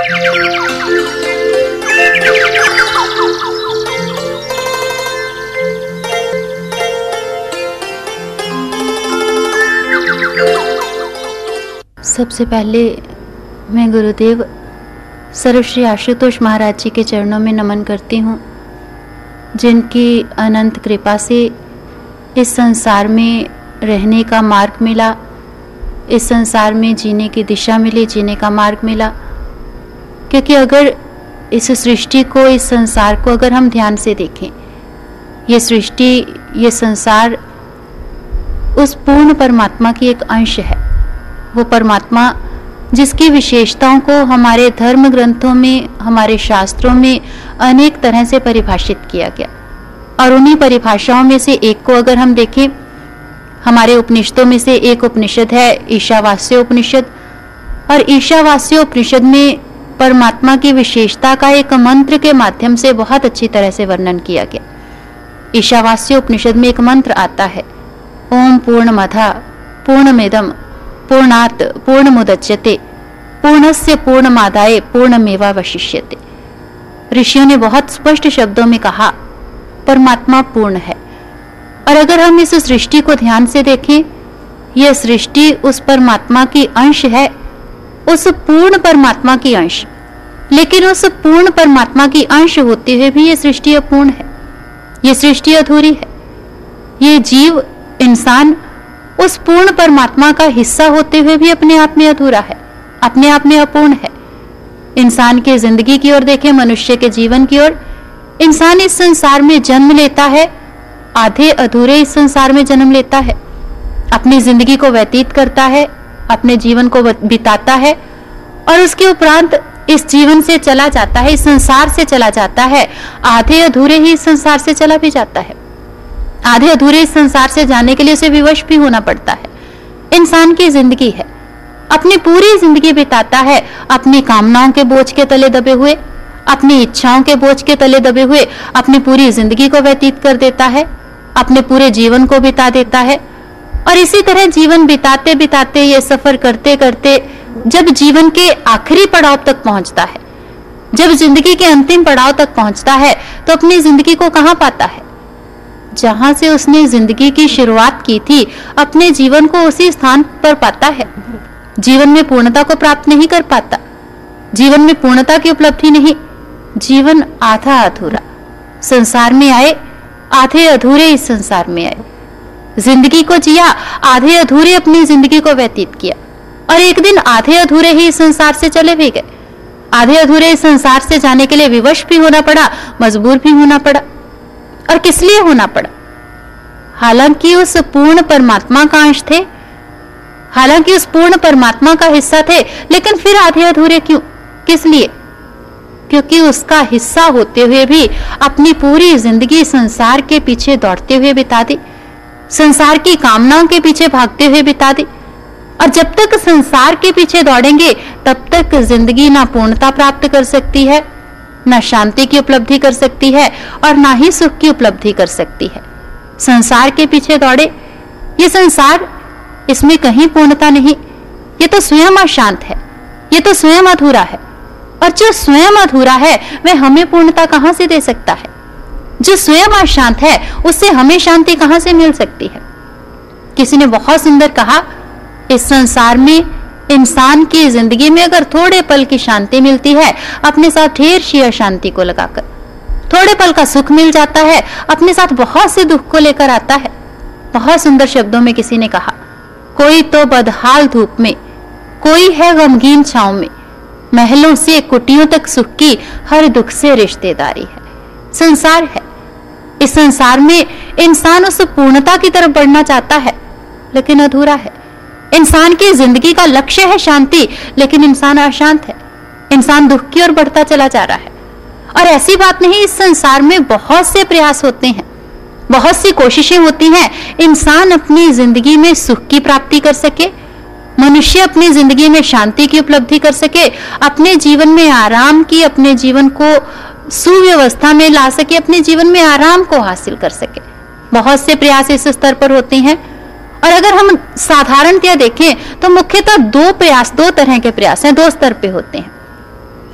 सबसे पहले मैं गुरुदेव सर्वश्री आशुतोष महाराज जी के चरणों में नमन करती हूँ, जिनकी अनंत कृपा से इस संसार में रहने का मार्ग मिला, इस संसार में जीने की दिशा मिली, जीने का मार्ग मिला। क्योंकि अगर इस सृष्टि को, इस संसार को अगर हम ध्यान से देखें, ये सृष्टि, ये संसार उस पूर्ण परमात्मा की एक अंश है। वो परमात्मा जिसकी विशेषताओं को हमारे धर्म ग्रंथों में, हमारे शास्त्रों में अनेक तरह से परिभाषित किया गया। और उन्हीं परिभाषाओं में से एक को अगर हम देखें, हमारे उपनिषदों में से एक उपनिषद है ईशावास्य उपनिषद और ईशावास्य उपनिषद में परमात्मा की विशेषता का एक मंत्र के माध्यम से बहुत अच्छी तरह से वर्णन किया गया। ईशावास्य उपनिषद में एक मंत्र आता है, ओम पूर्ण मधा पूर्णमेदम पूर्णात पूर्ण मुदच्यते पूर्णस्य पूर्ण मादाए पूर्ण मेवा वशिष्यते ऋषियों ने बहुत स्पष्ट शब्दों में कहा, परमात्मा पूर्ण है। और अगर हम इस सृष्टि को ध्यान से देखें, यह सृष्टि उस परमात्मा की अंश है उस पूर्ण परमात्मा की अंश। लेकिन उस पूर्ण परमात्मा की अंश होते हुए भी यह सृष्टि अपूर्ण है। यह सृष्टि अधूरी है। ये जीव, इंसान उस पूर्ण परमात्मा का हिस्सा होते हुए भी अपने आप में अधूरा है। अपने आप में अपूर्ण है। इंसान की ज़िंदगी की ओर देखें, मनुष्य के जीवन की ओर। इंसान इस संसार में जन्म लेता है। आधे अधूरे इस संसार में जन्म लेता है। अपनी ज़िंदगी को व्यतीत करता है। अपने जीवन को बिताता है और उसके उपरांत इस जीवन से चला जाता है, इस संसार से चला जाता है। आधे अधूरे ही इस संसार से चला भी जाता है। आधे अधूरे इस संसार से जाने के लिए उसे विवश भी होना पड़ता है। इंसान की ज़िंदगी है। अपनी पूरी ज़िंदगी बिताता है। अपनी कामनाओं के बोझ के तले दबे हुए, अपनी इच्छाओं के बोझ के तले दबे हुए, अपनी पूरी ज़िंदगी को व्यतीत कर देता है, अपने पूरे जीवन को बिता देता है। और इसी तरह जीवन बिताते बिताते, ये सफ़र करते करते, जब जीवन के आखिरी पड़ाव तक पहुँचता है, जब ज़िंदगी के अंतिम पड़ाव तक पहुँचता है तो अपनी ज़िंदगी को कहाँ पाता है? जहाँ से उसने ज़िंदगी की शुरुआत की थी, अपने जीवन को उसी स्थान पर पाता है। जीवन में पूर्णता को प्राप्त नहीं कर पाता, जीवन में पूर्णता की उपलब्धि नहीं। जीवन आधा अधूरा, संसार में आए, आधे अधूरे इस संसार में आए। ज़िंदगी को जिया, आधे अधूरे अपनी ज़िंदगी को व्यतीत किया। और एक दिन आधे अधूरे ही संसार से चले भी गए। आधे अधूरे संसार से जाने के लिए विवश भी होना पड़ा, मजबूर भी होना पड़ा। और किस लिए होना पड़ा? हालाँकि उस पूर्ण परमात्मा का अंश थे। हालाँकि उस पूर्ण परमात्मा का हिस्सा थे, लेकिन फिर आधे अधूरे क्यों? किस लिए? क्योंकि उसका हिस्सा होते हुए भी अपनी पूरी ज़िंदगी संसार के पीछे दौड़ते हुए बिता दी। संसार की कामनाओं के पीछे भागते हुए बिता दी। और जब तक संसार के पीछे दौड़ेंगे, तब तक ज़िंदगी ना पूर्णता प्राप्त कर सकती है, न शांति की उपलब्धि कर सकती है, और ना ही सुख की उपलब्धि कर सकती है। संसार के पीछे दौड़े, ये संसार इसमें कहीं पूर्णता नहीं। ये तो स्वयं अशांत है, ये तो स्वयं अधूरा है। और जो स्वयं अधूरा है, वह हमें पूर्णता कहाँ से दे सकता है? जो स्वयं अशांत है, उससे हमें शांति कहाँ से मिल सकती है? किसी ने बहुत सुंदर कहा, इस संसार में इंसान की ज़िंदगी में अगर थोड़े पल की शांति मिलती है, अपने साथ ढेर शी अशांति को लगाकर। थोड़े पल का सुख मिल जाता है, अपने साथ बहुत से दुख को लेकर आता है। बहुत सुंदर शब्दों में किसी ने कहा, कोई तो बदहाल धूप में, कोई है गमगीन छाव में। महलों से कुटियों तक सुख की हर दुख से रिश्तेदारी है। संसार है। इस संसार में इंसान उस पूर्णता की तरफ़ बढ़ना चाहता है, लेकिन अधूरा है। इंसान की ज़िंदगी का लक्ष्य है शांति, लेकिन इंसान अशांत है। इंसान दुख की ओर बढ़ता चला जा रहा है। और ऐसी बात नहीं, इस संसार में बहुत से प्रयास होते हैं। बहुत सी कोशिशें होती हैं, इंसान अपनी ज़िंदगी में सुख की प्राप्ति कर सके, मनुष्य अपनी ज़िंदगी में शांति की उपलब्धि कर सके, अपने जीवन में आराम की, अपने जीवन को सुव्यवस्था में ला सके, अपने जीवन में आराम को हासिल कर सके। बहुत से प्रयास इस स्तर पर होते हैं। और अगर हम साधारणतया देखें तो मुख्यतः दो प्रयास, दो तरह के प्रयास हैं, दो स्तर पे होते हैं।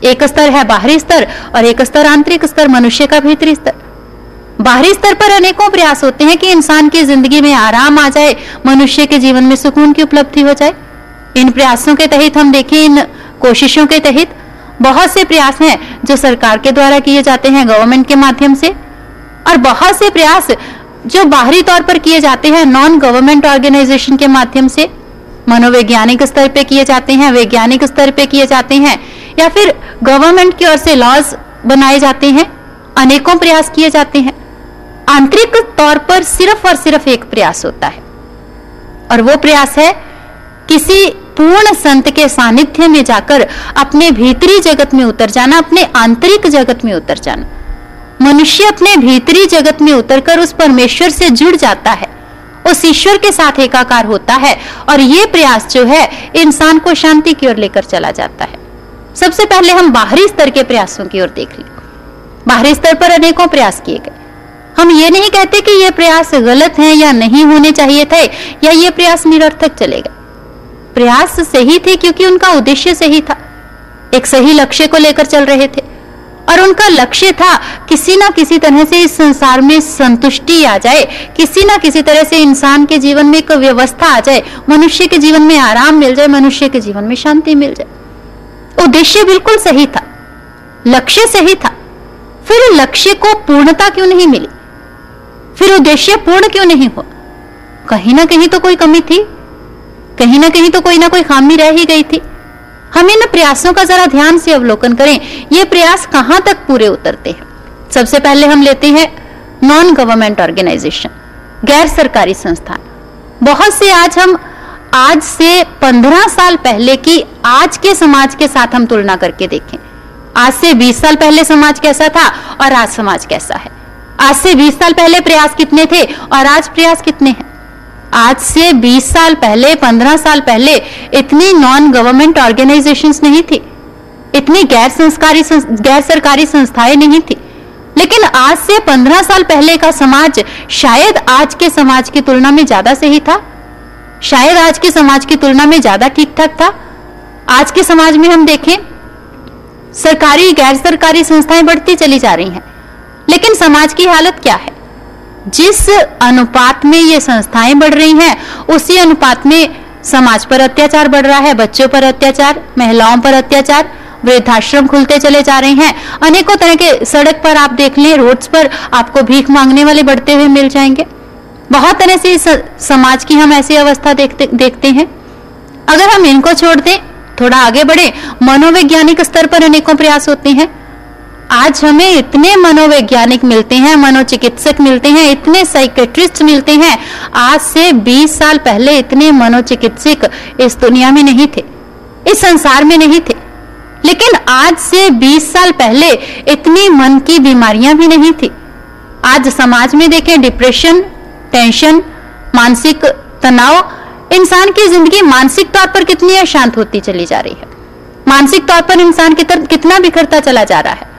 एक स्तर है बाहरी स्तर और एक स्तर आंतरिक स्तर, मनुष्य का भीतरी स्तर। बाहरी स्तर पर अनेकों प्रयास होते हैं कि इंसान की ज़िंदगी में आराम आ जाए, मनुष्य के जीवन में सुकून की उपलब्धि हो जाए। इन प्रयासों के तहत हम देखें, इन कोशिशों के तहत बहुत से प्रयास हैं जो सरकार के द्वारा किए जाते हैं गवर्नमेंट के माध्यम से। और बहुत से प्रयास जो बाहरी तौर पर किए जाते हैं नॉन गवर्नमेंट ऑर्गेनाइजेशन के माध्यम से। मनोवैज्ञानिक स्तर पे किए जाते हैं, वैज्ञानिक स्तर पे किए जाते हैं, या फिर गवर्नमेंट की ओर से लॉज बनाए जाते हैं, अनेकों प्रयास किए जाते हैं। आंतरिक तौर पर सिर्फ़ और सिर्फ़ एक प्रयास होता है। और वो प्रयास है किसी पूर्ण संत के सानिध्य में जाकर अपने भीतरी जगत में उतर जाना, अपने आंतरिक जगत में उतर जाना। मनुष्य अपने भीतरी जगत में उतरकर उस परमेश्वर से जुड़ जाता है। उस ईश्वर के साथ एकाकार होता है और ये प्रयास जो है, इंसान को शांति की ओर लेकर चला जाता है। सबसे पहले हम बाहरी स्तर के प्रयासों की ओर देख लें। बाहरी स्तर पर अनेकों प्रयास किए गए। हम ये नहीं कहते कि ये प्रयास गलत हैं या नहीं होने चाहिए थे, या ये प्रयास निरर्थक चलेगा प्रयास सही थे क्योंकि उनका उद्देश्य सही था। एक सही लक्ष्य को लेकर चल रहे थे। और उनका लक्ष्य था किसी ना किसी तरह से इस संसार में संतुष्टि आ जाए, किसी ना किसी तरह से इंसान के जीवन में एक व्यवस्था आ जाए, मनुष्य के जीवन में आराम मिल जाए, मनुष्य के जीवन में शांति मिल जाए। उद्देश्य बिल्कुल सही था। लक्ष्य सही था। फिर लक्ष्य को पूर्णता क्यों नहीं मिली? फिर उद्देश्य पूर्ण क्यों नहीं हुआ? कहीं ना कहीं तो कोई कमी थी। कहीं ना कहीं तो कोई ना कोई खामी रह ही गई थी। हम इन प्रयासों का जरा ध्यान से अवलोकन करें, ये प्रयास कहाँ तक पूरे उतरते हैं? सबसे पहले हम लेते हैं नॉन गवर्नमेंट ऑर्गेनाइजेशन गैर सरकारी संस्थान। बहुत से आज हम, आज से पंद्रह साल पहले की आज के समाज के साथ हम तुलना करके देखें। आज से बीस साल पहले समाज कैसा था और आज समाज कैसा है? आज से 20 साल पहले प्रयास कितने थे और आज प्रयास कितने हैं? आज से 20 साल पहले 15 साल पहले इतनी नॉन गवर्नमेंट ऑर्गेनाइजेशंस नहीं थी। इतनी गैर संस्कारी गैर सरकारी संस्थाएँ नहीं थी। लेकिन आज से 15 साल पहले का समाज शायद आज के समाज की तुलना में ज़्यादा सही था। शायद आज के समाज की तुलना में ज़्यादा ठीक ठाक था। आज के समाज में हम देखें, सरकारी, गैर सरकारी संस्थाएँ बढ़ती चली जा रही हैं। लेकिन समाज की हालत क्या है? जिस अनुपात में ये संस्थाएँ बढ़ रही हैं, उसी अनुपात में समाज पर अत्याचार बढ़ रहा है, बच्चों पर अत्याचार, महिलाओं पर अत्याचार, वृद्धाश्रम खुलते चले जा रहे हैं। अनेकों तरह के सड़क पर आप देख लें, रोड्स पर आपको भीख मांगने वाले बढ़ते हुए मिल जाएँगे। बहुत तरह से समाज की हम ऐसी अवस्था देखते देखते हैं। अगर हम इनको छोड़ दें, थोड़ा आगे बढ़े, मनोवैज्ञानिक स्तर पर अनेकों प्रयास होते हैं। आज हमें इतने मनोवैज्ञानिक मिलते हैं, मनोचिकित्सक मिलते हैं, इतने साइकेट्रिस्ट मिलते हैं। आज से 20 साल पहले इतने मनोचिकित्सक इस दुनिया में नहीं थे, इस संसार में नहीं थे। लेकिन आज से 20 साल पहले इतनी मन की बीमारियाँ भी नहीं थी। आज समाज में देखें डिप्रेशन टेंशन मानसिक तनाव, इंसान की ज़िंदगी मानसिक तौर पर कितनी अशांत होती चली जा रही है। मानसिक तौर पर इंसान की तरफ़ कितना बिखरता चला जा रहा है।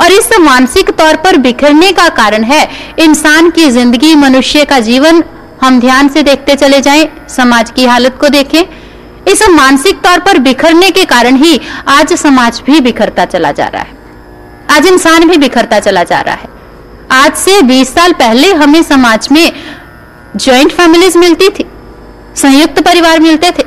और इस मानसिक तौर पर बिखरने का कारण है। इंसान की ज़िंदगी मनुष्य का जीवन। हम ध्यान से देखते चले जाएँ, समाज की हालत को देखें। इस मानसिक तौर पर बिखरने के कारण ही आज समाज भी बिखरता चला जा रहा है। आज इंसान भी बिखरता चला जा रहा है। आज से 20 साल पहले हमें समाज में ज्वाइंट फैमिलीज़ मिलती थी, संयुक्त परिवार मिलते थे।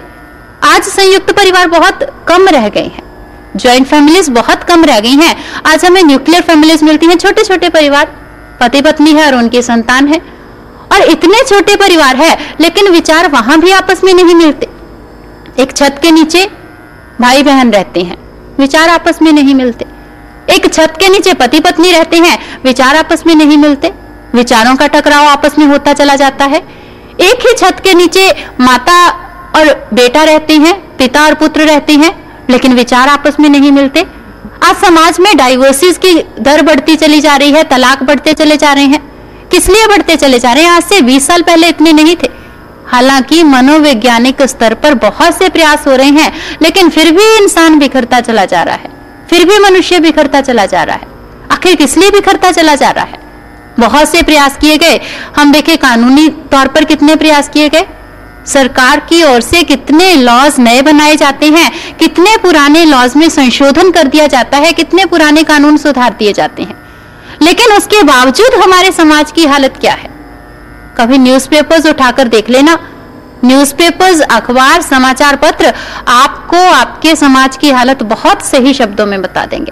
आज संयुक्त परिवार बहुत कम रह गए हैं। ज्वाइंट फैमिलीज़ बहुत कम रह गई हैं। आज हमें न्यूक्लियर फैमिलीज़ मिलती हैं छोटे छोटे परिवार। पति पत्नी है और उनके संतान है। और इतने छोटे परिवार है, लेकिन विचार वहाँ भी आपस में नहीं मिलते। एक छत के नीचे भाई बहन रहते हैं, विचार आपस में नहीं मिलते। एक छत के नीचे पति पत्नी रहते हैं, विचार आपस में नहीं मिलते। विचारों का टकराव आपस में होता चला जाता है। एक ही छत के नीचे माता और बेटा रहते हैं, पिता और पुत्र रहते हैं। लेकिन विचार आपस में नहीं मिलते। आज समाज में डाइवर्सिस की दर बढ़ती चली जा रही है, तलाक बढ़ते चले जा रहे हैं। किस लिए बढ़ते चले जा रहे हैं? आज से 20 साल पहले इतने नहीं थे। हालाँकि मनोवैज्ञानिक स्तर पर बहुत से प्रयास हो रहे हैं, लेकिन फिर भी इंसान बिखरता चला जा रहा है। फिर भी मनुष्य बिखरता चला जा रहा है। आखिर किस लिए बिखरता चला जा रहा है? बहुत से प्रयास किए गए। हम देखे, कानूनी तौर पर कितने प्रयास किए गए? सरकार की ओर से कितने लॉज नए बनाए जाते हैं, कितने पुराने लॉज में संशोधन कर दिया जाता है, कितने पुराने कानून सुधार दिए जाते हैं। लेकिन उसके बावजूद हमारे समाज की हालत क्या है? कभी न्यूज़पेपर्स उठाकर देख लेना। न्यूज़पेपर्स अखबार, समाचार पत्र आपको आपके समाज की हालत बहुत सही शब्दों में बता देंगे।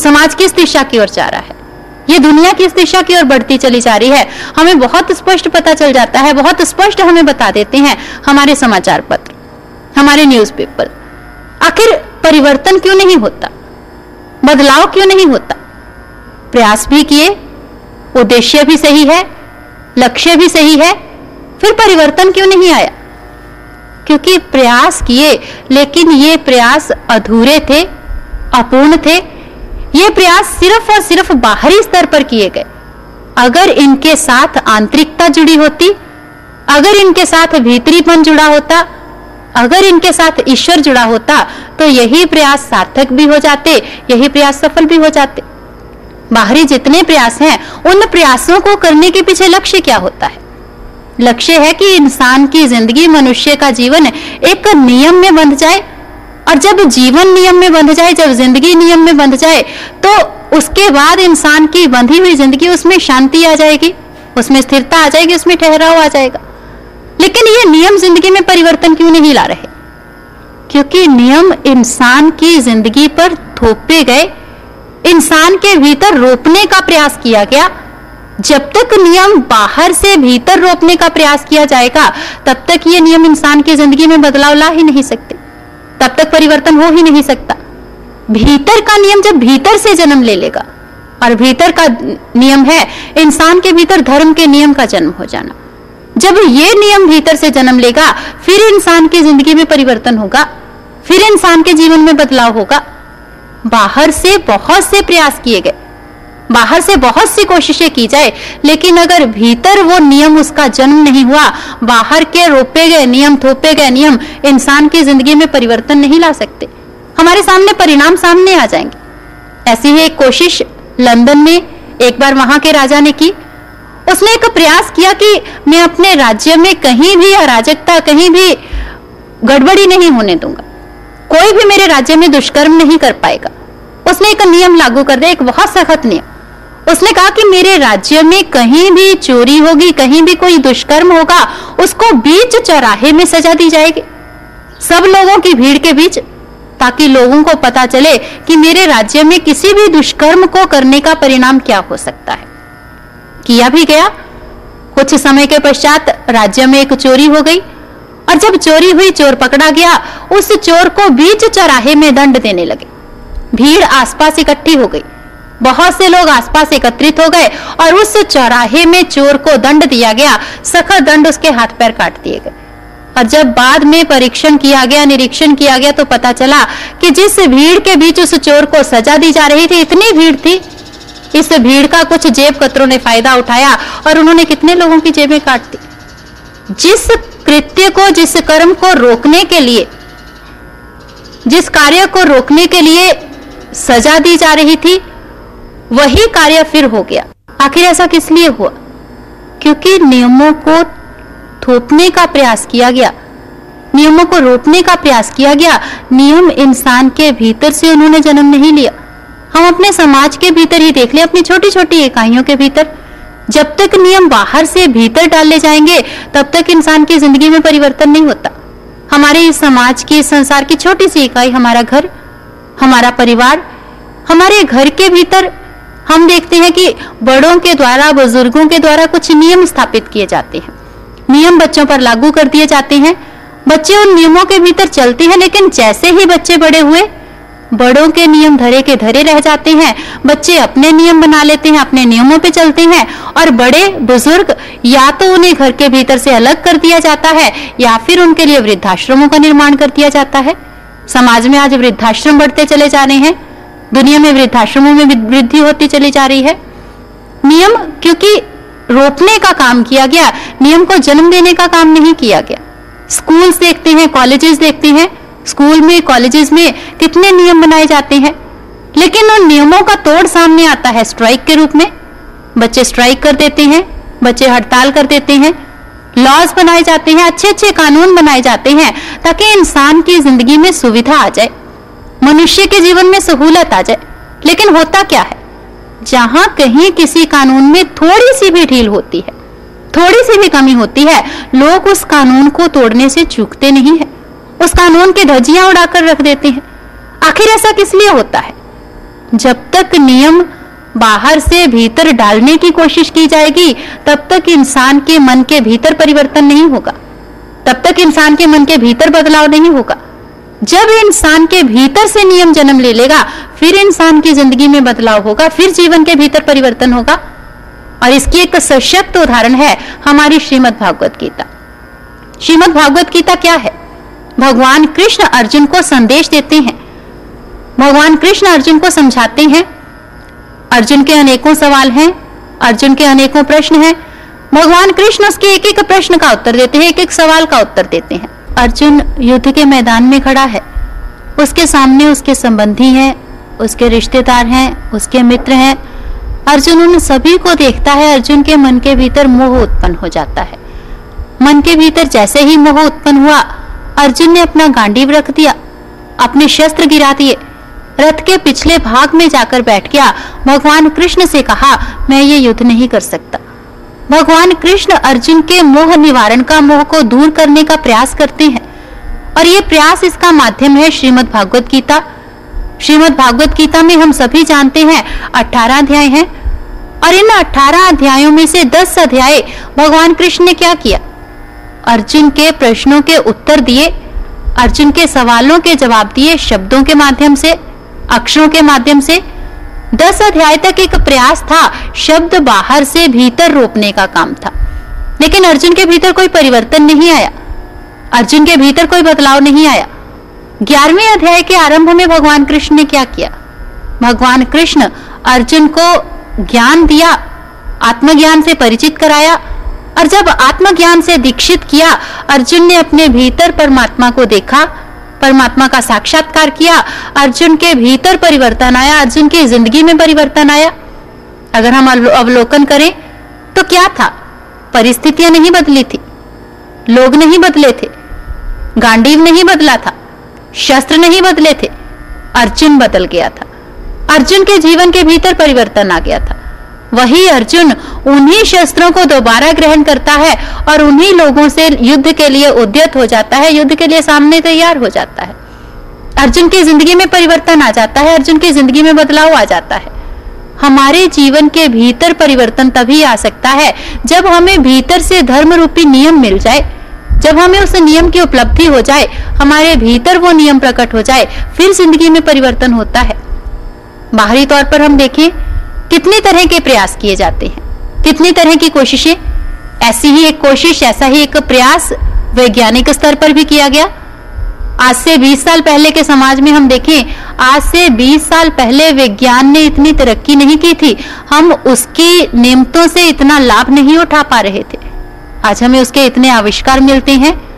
समाज किस दिशा की ओर जा रहा है? ये दुनिया किस दिशा की ओर बढ़ती चली जा रही है? हमें बहुत स्पष्ट पता चल जाता है, बहुत स्पष्ट हमें बता देते हैं हमारे समाचार पत्र, हमारे न्यूज़पेपर आखिर परिवर्तन क्यों नहीं होता? बदलाव क्यों नहीं होता? प्रयास भी किए, उद्देश्य भी सही है, लक्ष्य भी सही है, फिर परिवर्तन क्यों नहीं आया? क्योंकि प्रयास किए, लेकिन ये प्रयास अधूरे थे, अपूर्ण थे ये प्रयास सिर्फ़ और सिर्फ़ बाहरी स्तर पर किए गए। अगर इनके साथ आंतरिकता जुड़ी होती, अगर इनके साथ भीतरीपन जुड़ा होता, अगर इनके साथ ईश्वर जुड़ा होता तो यही प्रयास सार्थक भी हो जाते, यही प्रयास सफल भी हो जाते। बाहरी जितने प्रयास हैं, उन प्रयासों को करने के पीछे लक्ष्य क्या होता है? लक्ष्य है कि इंसान की ज़िंदगी मनुष्य का जीवन एक नियम में बंध जाए और जब जीवन नियम में बंध जाए, जब ज़िंदगी नियम में बंध जाए तो उसके बाद इंसान की बंधी हुई ज़िंदगी, उसमें शांति आ जाएगी, उसमें स्थिरता आ जाएगी, उसमें ठहराव आ जाएगा। लेकिन ये नियम ज़िंदगी में परिवर्तन क्यों नहीं ला रहे? क्योंकि नियम इंसान की ज़िंदगी पर थोपे गए, इंसान के भीतर रोपने का प्रयास किया गया। जब तक नियम बाहर से भीतर रोपने का प्रयास किया जाएगा, तब तक ये नियम इंसान की ज़िंदगी में बदलाव ला ही नहीं सकते। तब तक परिवर्तन हो ही नहीं सकता। भीतर का नियम जब भीतर से जन्म ले लेगा, और भीतर का नियम है इंसान के भीतर धर्म के नियम का जन्म हो जाना। जब ये नियम भीतर से जन्म लेगा, फिर इंसान की ज़िंदगी में परिवर्तन होगा, फिर इंसान के जीवन में बदलाव होगा। बाहर से बहुत से प्रयास किए गए। बाहर से बहुत सी कोशिशें की जाए, लेकिन अगर भीतर वो नियम उसका जन्म नहीं हुआ, बाहर के रोपे गए नियम, थोपे गए नियम, इंसान की ज़िंदगी में परिवर्तन नहीं ला सकते। हमारे सामने परिणाम सामने आ जाएँगे। ऐसी ही एक कोशिश लंदन में एक बार वहाँ के राजा ने की। उसने एक प्रयास किया कि मैं अपने राज्य में कहीं भी अराजकता, कहीं भी गड़बड़ी नहीं होने दूँगा। कोई भी मेरे राज्य में दुष्कर्म नहीं कर पाएगा। उसने एक नियम लागू कर दिया, एक बहुत सख्त नियम। उसने कहा कि मेरे राज्य में कहीं भी चोरी होगी, कहीं भी कोई दुष्कर्म होगा, उसको बीच चौराहे में सजा दी जाएगी। सब लोगों की भीड़ के बीच, ताकि लोगों को पता चले कि मेरे राज्य में किसी भी दुष्कर्म को करने का परिणाम क्या हो सकता है। किया भी गया। कुछ समय के पश्चात राज्य में एक चोरी हो गई, और जब चोरी हुई, चोर पकड़ा गया, उस चोर को बीच चौराहे में दंड देने लगे। भीड़ आसपास इकट्ठी हो गई। बहुत से लोग आसपास एकत्रित हो गए और उस चौराहे में चोर को दंड दिया गया सखत दंड उसके हाथ पैर काट दिए गए। और जब बाद में परीक्षण किया गया, निरीक्षण किया गया तो पता चला कि जिस भीड़ के बीच उस चोर को सजा दी जा रही थी, इतनी भीड़ थी। इस भीड़ का कुछ जेब कतरों ने फ़ायदा उठाया और उन्होंने कितने लोगों की जेबें काट दी। जिस कृत्य को, जिस कर्म को रोकने के लिए, जिस कार्य को रोकने के लिए सजा दी जा रही थी वही कार्य फिर हो गया। आखिर ऐसा किस लिए हुआ? क्योंकि नियमों को थोपने का प्रयास किया गया। नियमों को रोकने का प्रयास किया गया। नियम इंसान के भीतर से उन्होंने जन्म नहीं लिया। हम अपने समाज के भीतर ही देख ले, अपनी छोटी छोटी इकाइयों के भीतर। जब तक नियम बाहर से भीतर डाले जाएँगे, तब तक इंसान की ज़िंदगी में परिवर्तन नहीं होता। हमारे इस समाज की, इस संसार की छोटी सी इकाई, हमारा घर, हमारा परिवार, हमारे घर के भीतर हम देखते हैं कि बड़ों के द्वारा, बुज़ुर्गों के द्वारा कुछ नियम स्थापित किए जाते हैं। नियम बच्चों पर लागू कर दिए जाते हैं। बच्चे उन नियमों के भीतर चलते हैं, लेकिन जैसे ही बच्चे बड़े हुए, बड़ों के नियम धरे के धरे रह जाते हैं। बच्चे अपने नियम बना लेते हैं, अपने नियमों पे चलते हैं और बड़े, बुज़ुर्ग या तो उन्हें घर के भीतर से अलग कर दिया जाता है, या फिर उनके लिए वृद्धाश्रमों का निर्माण कर दिया जाता है। समाज में आज वृद्धाश्रम बढ़ते चले जा रहे हैं। दुनिया में वृद्धाश्रमों में वृद्धि होती चली जा रही है। नियम, क्योंकि रोकने का काम किया गया, नियम को जन्म देने का काम नहीं किया गया। स्कूल्स देखते हैं, कॉलेजेस देखते हैं, स्कूल में, कॉलेजेस में कितने नियम बनाए जाते हैं। लेकिन उन नियमों का तोड़ सामने आता है स्ट्राइक के रूप में। बच्चे स्ट्राइक कर देते हैं, बच्चे हड़ताल कर देते हैं। लॉज बनाए जाते हैं अच्छे अच्छे कानून बनाए जाते हैं, ताकि इंसान की ज़िंदगी में सुविधा आ जाए। मनुष्य के जीवन में सहूलत आ जाए। लेकिन होता क्या है? जहाँ कहीं किसी कानून में थोड़ी सी भी ढील होती है, थोड़ी सी भी कमी होती है, लोग उस कानून को तोड़ने से चूकते नहीं है। उस कानून की धजियाँ उड़ाकर रख देते हैं। आखिर ऐसा किस लिए होता है? जब तक नियम बाहर से भीतर डालने की कोशिश की जाएगी, तब तक इंसान के मन के भीतर परिवर्तन नहीं होगा। तब तक इंसान के मन के भीतर बदलाव नहीं होगा। जब इंसान के भीतर से नियम जन्म ले लेगा, फिर इंसान की ज़िंदगी में बदलाव होगा, फिर जीवन के भीतर परिवर्तन होगा। और इसकी एक सशक्त उदाहरण है हमारी श्रीमद भागवत गीता। श्रीमद भागवत गीता क्या है? भगवान कृष्ण अर्जुन को संदेश देते हैं। भगवान कृष्ण अर्जुन को समझाते हैं। अर्जुन के अनेकों सवाल हैं, अर्जुन के अनेकों प्रश्न हैं। भगवान कृष्ण उसके एक एक प्रश्न का उत्तर देते हैं एक एक सवाल का उत्तर देते हैं। अर्जुन युद्ध के मैदान में खड़ा है। उसके सामने उसके संबंधी हैं, उसके रिश्तेदार हैं, उसके मित्र हैं। अर्जुन उन सभी को देखता है, अर्जुन के मन के भीतर मोह उत्पन्न हो जाता है। मन के भीतर जैसे ही मोह उत्पन्न हुआ, अर्जुन ने अपना गांडीव रख दिया, अपने शस्त्र गिरा दिए। रथ के पिछले भाग में जाकर बैठ गया। भगवान कृष्ण से कहा, मैं ये युद्ध नहीं कर सकता। भगवान कृष्ण अर्जुन के मोह निवारण का, मोह को दूर करने का प्रयास करते हैं। और ये प्रयास इसका माध्यम है श्रीमद् भागवत गीता। श्रीमद् भागवत गीता में हम सभी जानते हैं 18 अध्याय हैं। और इन 18 अध्यायों में से 10 अध्याय भगवान कृष्ण ने क्या किया? अर्जुन के प्रश्नों के उत्तर दिए, अर्जुन के सवालों के जवाब दिए शब्दों के माध्यम से, अक्षरों के माध्यम से दस अध्याय तक एक प्रयास था, शब्द बाहर से भीतर रोकने का काम था। लेकिन अर्जुन के भीतर कोई परिवर्तन नहीं आया। अर्जुन के भीतर कोई बदलाव नहीं आया। ग्यारहवें अध्याय के आरंभ में भगवान कृष्ण ने क्या किया? भगवान कृष्ण अर्जुन को ज्ञान दिया, आत्मज्ञान से परिचित कराया और जब आत्मज्ञान से दीक्षित किया, अर्जुन ने अपने भीतर परमात्मा को देखा परमात्मा का साक्षात्कार किया, अर्जुन के भीतर परिवर्तन आया, अर्जुन की ज़िंदगी में परिवर्तन आया। अगर हम अवलोकन करें तो क्या था? परिस्थितियाँ नहीं बदली थी, लोग नहीं बदले थे, गांडीव नहीं बदला था, शस्त्र नहीं बदले थे, अर्जुन बदल गया था। अर्जुन के जीवन के भीतर परिवर्तन आ गया था। वही अर्जुन उन्हीं शस्त्रों को दोबारा ग्रहण करता है और उन्हीं लोगों से युद्ध के लिए उद्यत हो जाता है, युद्ध के लिए सामने तैयार हो जाता है। अर्जुन की ज़िंदगी में परिवर्तन आ जाता है, अर्जुन की ज़िंदगी में बदलाव आ जाता है। हमारे जीवन के भीतर परिवर्तन तभी आ सकता है जब हमें भीतर से धर्म रूपी नियम मिल जाए, जब हमें उस नियम की उपलब्धि हो जाए, हमारे भीतर वो नियम प्रकट हो जाए, फिर ज़िंदगी में परिवर्तन होता है। बाहरी तौर पर हम देखें कितने तरह के प्रयास किए जाते हैं? कितनी तरह की कोशिशें? ऐसी ही एक कोशिश, ऐसा ही एक प्रयास वैज्ञानिक स्तर पर भी किया गया। आज से 20 साल पहले के समाज में हम देखें, आज से 20 साल पहले विज्ञान ने इतनी तरक्की नहीं की थी। हम उसकी नियमतों से इतना लाभ नहीं उठा पा रहे थे। आज हमें उसके इतने आविष्कार मिलते हैं।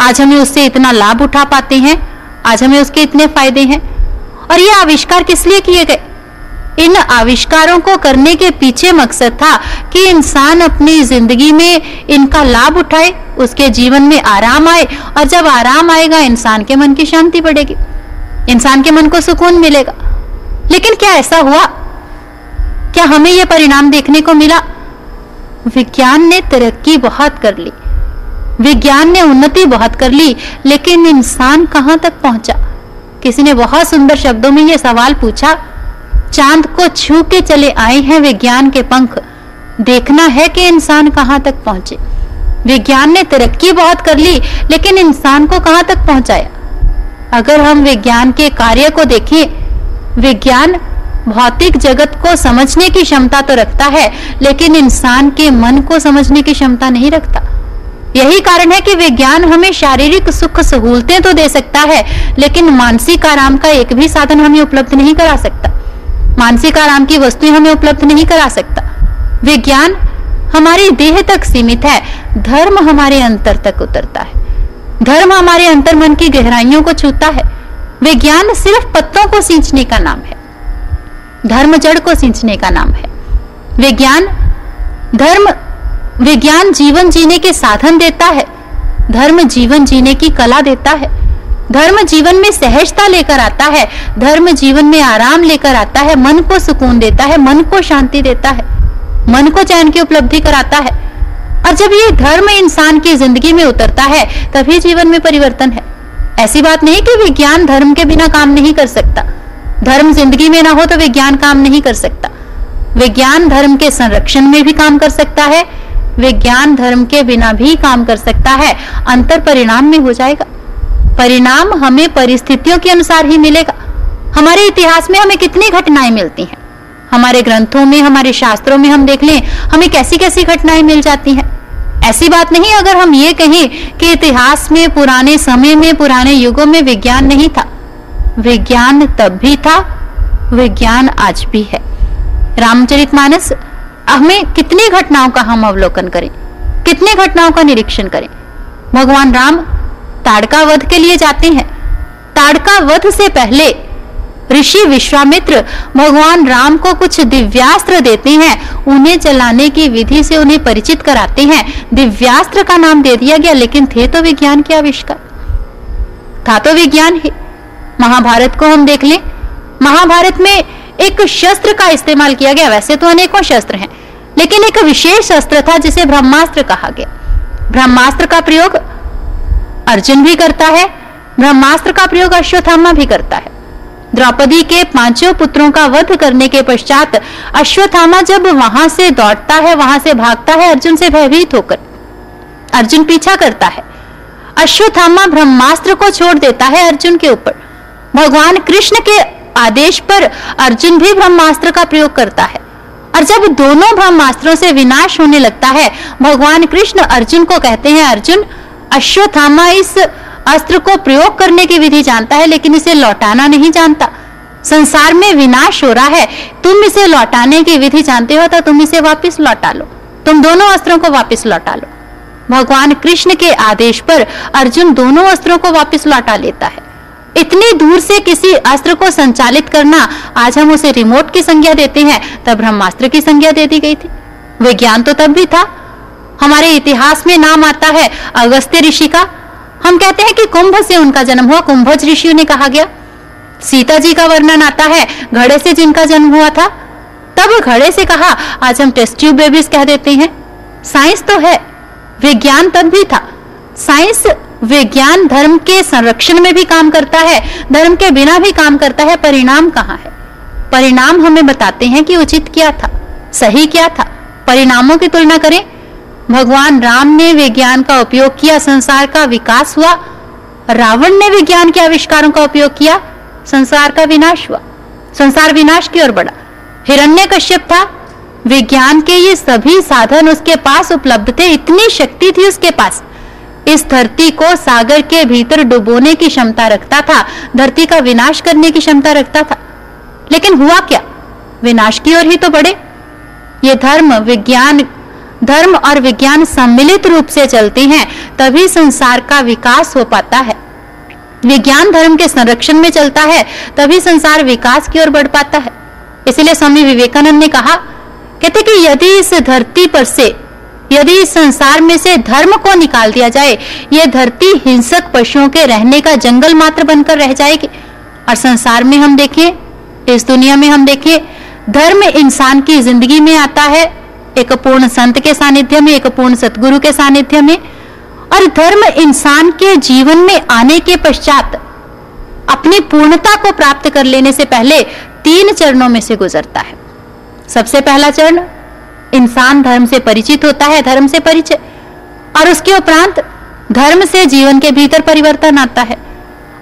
आज हमें उससे इतना लाभ उठा पाते हैं। आज हमें उसके इतने फ़ायदे हैं। और ये आविष्कार किस लिए किए गए? इन आविष्कारों को करने के पीछे मकसद था कि इंसान अपनी ज़िंदगी में इनका लाभ उठाए, उसके जीवन में आराम आए, और जब आराम आएगा, इंसान के मन की शांति बढ़ेगी, इंसान के मन को सुकून मिलेगा। लेकिन क्या ऐसा हुआ? क्या हमें यह परिणाम देखने को मिला? विज्ञान ने तरक्की बहुत कर ली। विज्ञान ने उन्नति बहुत कर ली, लेकिन इंसान कहाँ तक पहुँचा? किसी ने बहुत सुंदर शब्दों में यह सवाल पूछा चाँद को छू के चले आए हैं विज्ञान के पंख। देखना है कि इंसान कहाँ तक पहुँचे। विज्ञान ने तरक्की बहुत कर ली, लेकिन इंसान को कहाँ तक पहुँचाया? अगर हम विज्ञान के कार्य को देखें, विज्ञान भौतिक जगत को समझने की क्षमता तो रखता है, लेकिन इंसान के मन को समझने की क्षमता नहीं रखता। यही कारण है कि विज्ञान हमें शारीरिक सुख सहूलतें तो दे सकता है, लेकिन मानसिक आराम का एक भी साधन हमें उपलब्ध नहीं करा सकता। मानसिक आराम की वस्तुएँ हमें उपलब्ध नहीं करा सकता। विज्ञान हमारी देह तक सीमित है, धर्म हमारे अंतर तक उतरता है। धर्म हमारे अंतर मन की गहराइयों को छूता है। विज्ञान सिर्फ़ पत्तों को सींचने का नाम है, धर्म जड़ को सींचने का नाम है। विज्ञान, धर्म, विज्ञान जीवन जीने के साधन देता है, धर्म जीवन जीने की कला देता है। धर्म जीवन में सहजता लेकर आता है, धर्म जीवन में आराम लेकर आता है, मन को सुकून देता है, मन को शांति देता है, मन को चैन की उपलब्धि कराता है। और जब ये धर्म इंसान की ज़िंदगी में उतरता है, तभी जीवन में परिवर्तन है। ऐसी बात नहीं कि विज्ञान धर्म के बिना काम नहीं कर सकता। धर्म ज़िंदगी में ना हो तो विज्ञान काम नहीं कर सकता। विज्ञान धर्म के संरक्षण में भी काम कर सकता है, विज्ञान धर्म के बिना भी काम कर सकता है। अंतर परिणाम में हो जाएगा। परिणाम हमें परिस्थितियों के अनुसार ही मिलेगा। हमारे इतिहास में हमें कितनी घटनाएँ मिलती हैं? हमारे ग्रंथों में, हमारे शास्त्रों में हम देख लें, हमें कैसी कैसी घटनाएँ मिल जाती हैं? ऐसी बात नहीं, अगर हम ये कहें कि इतिहास में, पुराने समय में, पुराने युगों में विज्ञान नहीं था। विज्ञान तब भी था, विज्ञान आज भी है। रामचरितमानस हमें कितनी घटनाओं का हम अवलोकन करें? कितने घटनाओं का निरीक्षण करें? भगवान राम ताड़का वध के लिए जाते हैं। ताड़का वध से पहले ऋषि विश्वामित्र भगवान राम को कुछ दिव्यास्त्र देते हैं। उन्हें चलाने की विधि से उन्हें परिचित कराते हैं। दिव्यास्त्र का नाम दे दिया गया, लेकिन थे तो विज्ञान के आविष्कार। था तो विज्ञान ही। महाभारत को हम देख लें। महाभारत में एक शस्त्र का इस्तेमाल किया गया। वैसे तो अनेकों शस्त्र हैं, लेकिन एक विशेष शस्त्र था जिसे ब्रह्मास्त्र कहा गया। ब्रह्मास्त्र का प्रयोग अर्जुन भी करता है, ब्रह्मास्त्र का प्रयोग अश्वत्थामा भी करता है। द्रौपदी के पाँचों पुत्रों का वध करने के पश्चात अश्वत्थामा जब वहाँ से दौड़ता है, वहाँ से भागता है, अर्जुन से भयभीत होकर। अर्जुन पीछा करता है। अश्वत्थामा ब्रह्मास्त्र को छोड़ देता है अर्जुन के ऊपर। भगवान कृष्ण के आदेश पर अर्जुन भी ब्रह्मास्त्र का प्रयोग करता है। और जब दोनों ब्रह्मास्त्रों से विनाश होने लगता है, भगवान कृष्ण अर्जुन को कहते हैं, अर्जुन अश्वत्थामा इस अस्त्र को प्रयोग करने की विधि जानता है, लेकिन इसे लौटाना नहीं जानता। संसार में विनाश हो रहा है। तुम इसे लौटाने की विधि जानते हो तो तुम इसे वापस लौटा लो। तुम दोनों अस्त्रों को वापस लौटा लो। भगवान कृष्ण के आदेश पर अर्जुन दोनों अस्त्रों को वापस लौटा लेता है। इतनी दूर से किसी अस्त्र को संचालित करना, आज हम उसे रिमोट की संज्ञा देते हैं, तब ब्रह्मास्त्र की संज्ञा दे दी गई थी। विज्ञान तो तब भी था। हमारे इतिहास में नाम आता है अगस्त्य ऋषि का। हम कहते हैं कि कुंभ से उनका जन्म हुआ, कुंभज ऋषि ने कहा गया। सीता जी का वर्णन आता है, घड़े से जिनका जन्म हुआ था। तब घड़े से कहा, आज हम टेस्ट ट्यूब बेबीज कह देते हैं। साइंस तो है, विज्ञान तब भी था। साइंस विज्ञान धर्म के संरक्षण में भी काम करता है, धर्म के बिना भी काम करता है। परिणाम कहाँ है? परिणाम हमें बताते हैं कि उचित क्या था, सही क्या था। परिणामों की तुलना करें भगवान राम ने विज्ञान का उपयोग किया, संसार का विकास हुआ, रावण ने विज्ञान के आविष्कारों का उपयोग किया, संसार का विनाश हुआ, संसार विनाश की ओर बढ़ा। हिरण्य कश्यप था, विज्ञान के ये सभी साधन उसके पास उपलब्ध थे, इतनी शक्ति थी उसके पास। इस धरती को सागर के भीतर डुबोने की क्षमता रखता था, धरती का विनाश करने की क्षमता रखता था। लेकिन हुआ क्या? विनाश की ओर ही तो बढ़े। ये धर्म, विज्ञान धर्म और विज्ञान सम्मिलित रूप से चलते हैं, तभी संसार का विकास हो पाता है। विज्ञान धर्म के संरक्षण में चलता है, तभी संसार विकास की ओर बढ़ पाता है। इसलिए स्वामी विवेकानंद ने कहा, कहते कि यदि इस धरती पर से, यदि इस संसार में से धर्म को निकाल दिया जाए, ये धरती हिंसक पशुओं के रहने का जंगल मात्र बनकर रह जाएगी। और संसार में हम देखें इस दुनिया में हम देखें धर्म इंसान की ज़िंदगी में आता है एक पूर्ण संत के सानिध्य में एक पूर्ण सतगुरु के सानिध्य में। और धर्म इंसान के जीवन में आने के पश्चात अपनी पूर्णता को प्राप्त कर लेने से पहले तीन चरणों में से गुजरता है। सबसे पहला चरण, इंसान धर्म से परिचित होता है, धर्म से परिचय। और उसके उपरांत धर्म से जीवन के भीतर परिवर्तन आता है।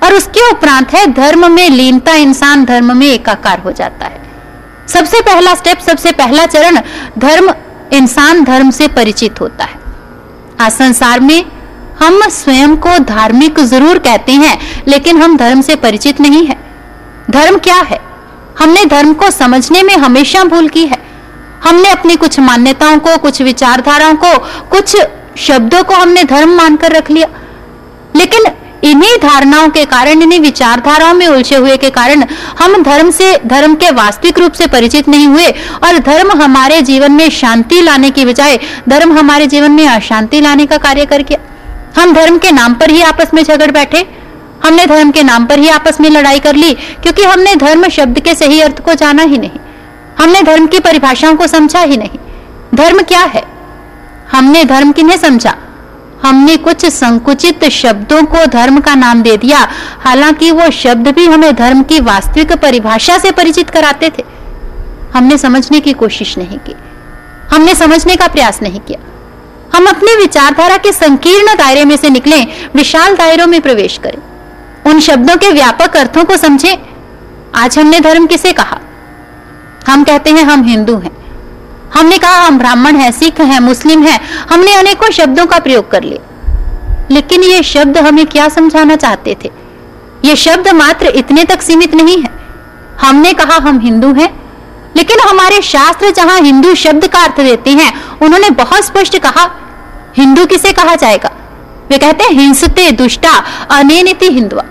और उसके उपरांत है, धर्म में लीनता, इंसान धर्म में एकाकार हो जाता है। सबसे पहला स्टेप सबसे पहला चरण, धर्म इंसान धर्म से परिचित होता है। आज संसार में हम स्वयं को धार्मिक ज़रूर कहते हैं, लेकिन हम धर्म से परिचित नहीं है। धर्म क्या है? हमने धर्म को समझने में हमेशा भूल की है। हमने अपनी कुछ मान्यताओं को, कुछ विचारधाराओं को, कुछ शब्दों को हमने धर्म मानकर रख लिया। लेकिन इन्हीं धारणाओं के कारण, इन्हीं विचारधाराओं में उलझे हुए के कारण हम धर्म से, धर्म के वास्तविक रूप से परिचित नहीं हुए और धर्म हमारे जीवन में शांति लाने की बजाय, धर्म हमारे जीवन में अशांति लाने का कार्य कर गया हम धर्म के नाम पर ही आपस में झगड़ बैठे। हमने धर्म के नाम पर ही आपस में लड़ाई कर ली, क्योंकि हमने धर्म शब्द के सही अर्थ को जाना ही नहीं। हमने धर्म की परिभाषाओं को समझा ही नहीं। धर्म क्या है? हमने धर्म किन्हें समझा? हमने कुछ संकुचित शब्दों को धर्म का नाम दे दिया। हालाँकि वो शब्द भी हमें धर्म की वास्तविक परिभाषा से परिचित कराते थे। हमने समझने की कोशिश नहीं की। हमने समझने का प्रयास नहीं किया। हम अपने विचारधारा के संकीर्ण दायरे में से निकले, विशाल दायरों में प्रवेश करें। उन शब्दों के व्यापक अर्थों को समझें। आज हमने धर्म किसे कहा? हम कहते हैं हम हिंदू हैं। हमने कहा, हम ब्राह्मण हैं, सिख हैं, मुस्लिम हैं, हमने अनेकों शब्दों का प्रयोग कर लिया लेकिन ये शब्द हमें क्या समझाना चाहते थे? ये शब्द मात्र इतने तक सीमित नहीं है। हमने कहा, हम हिंदू हैं। लेकिन हमारे शास्त्र जहाँ हिंदू शब्द का अर्थ देते हैं, उन्होंने बहुत स्पष्ट कहा, हिंदू किसे कहा जाएगा? वे कहते हैं, हिंसते, दुष्टा अनिति हिंदुआ,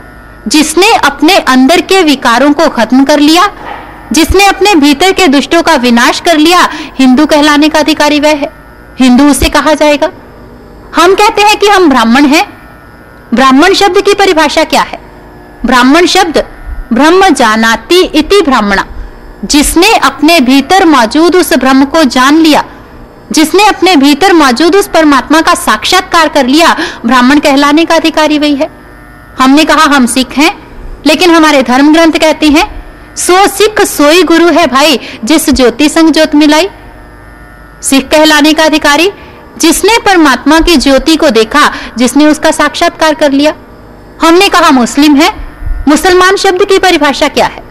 जिसने अपने अंदर के विकारों को खत्म कर लिया जिसने अपने भीतर के दुष्टों का विनाश कर लिया, हिंदू कहलाने का अधिकारी वह है। हिंदू उसे कहा जाएगा। हम कहते हैं कि हम ब्राह्मण हैं। ब्राह्मण शब्द की परिभाषा क्या है? ब्राह्मण शब्द, ब्रह्म जानाति इति ब्राह्मणा। जिसने अपने भीतर मौजूद उस ब्रह्म को जान लिया, जिसने अपने भीतर मौजूद उस परमात्मा का साक्षात्कार कर लिया, ब्राह्मण कहलाने का अधिकारी वही है। हमने कहा हम सिख हैं, लेकिन हमारे धर्म ग्रंथ कहते हैं सो सिख सोई गुरु है भाई, जिस ज्योति संग ज्योत मिलाई। सिख कहलाने का अधिकारी, जिसने परमात्मा की ज्योति को देखा, जिसने उसका साक्षात्कार कर लिया। हमने कहा, मुस्लिम है? मुसलमान शब्द की परिभाषा क्या है?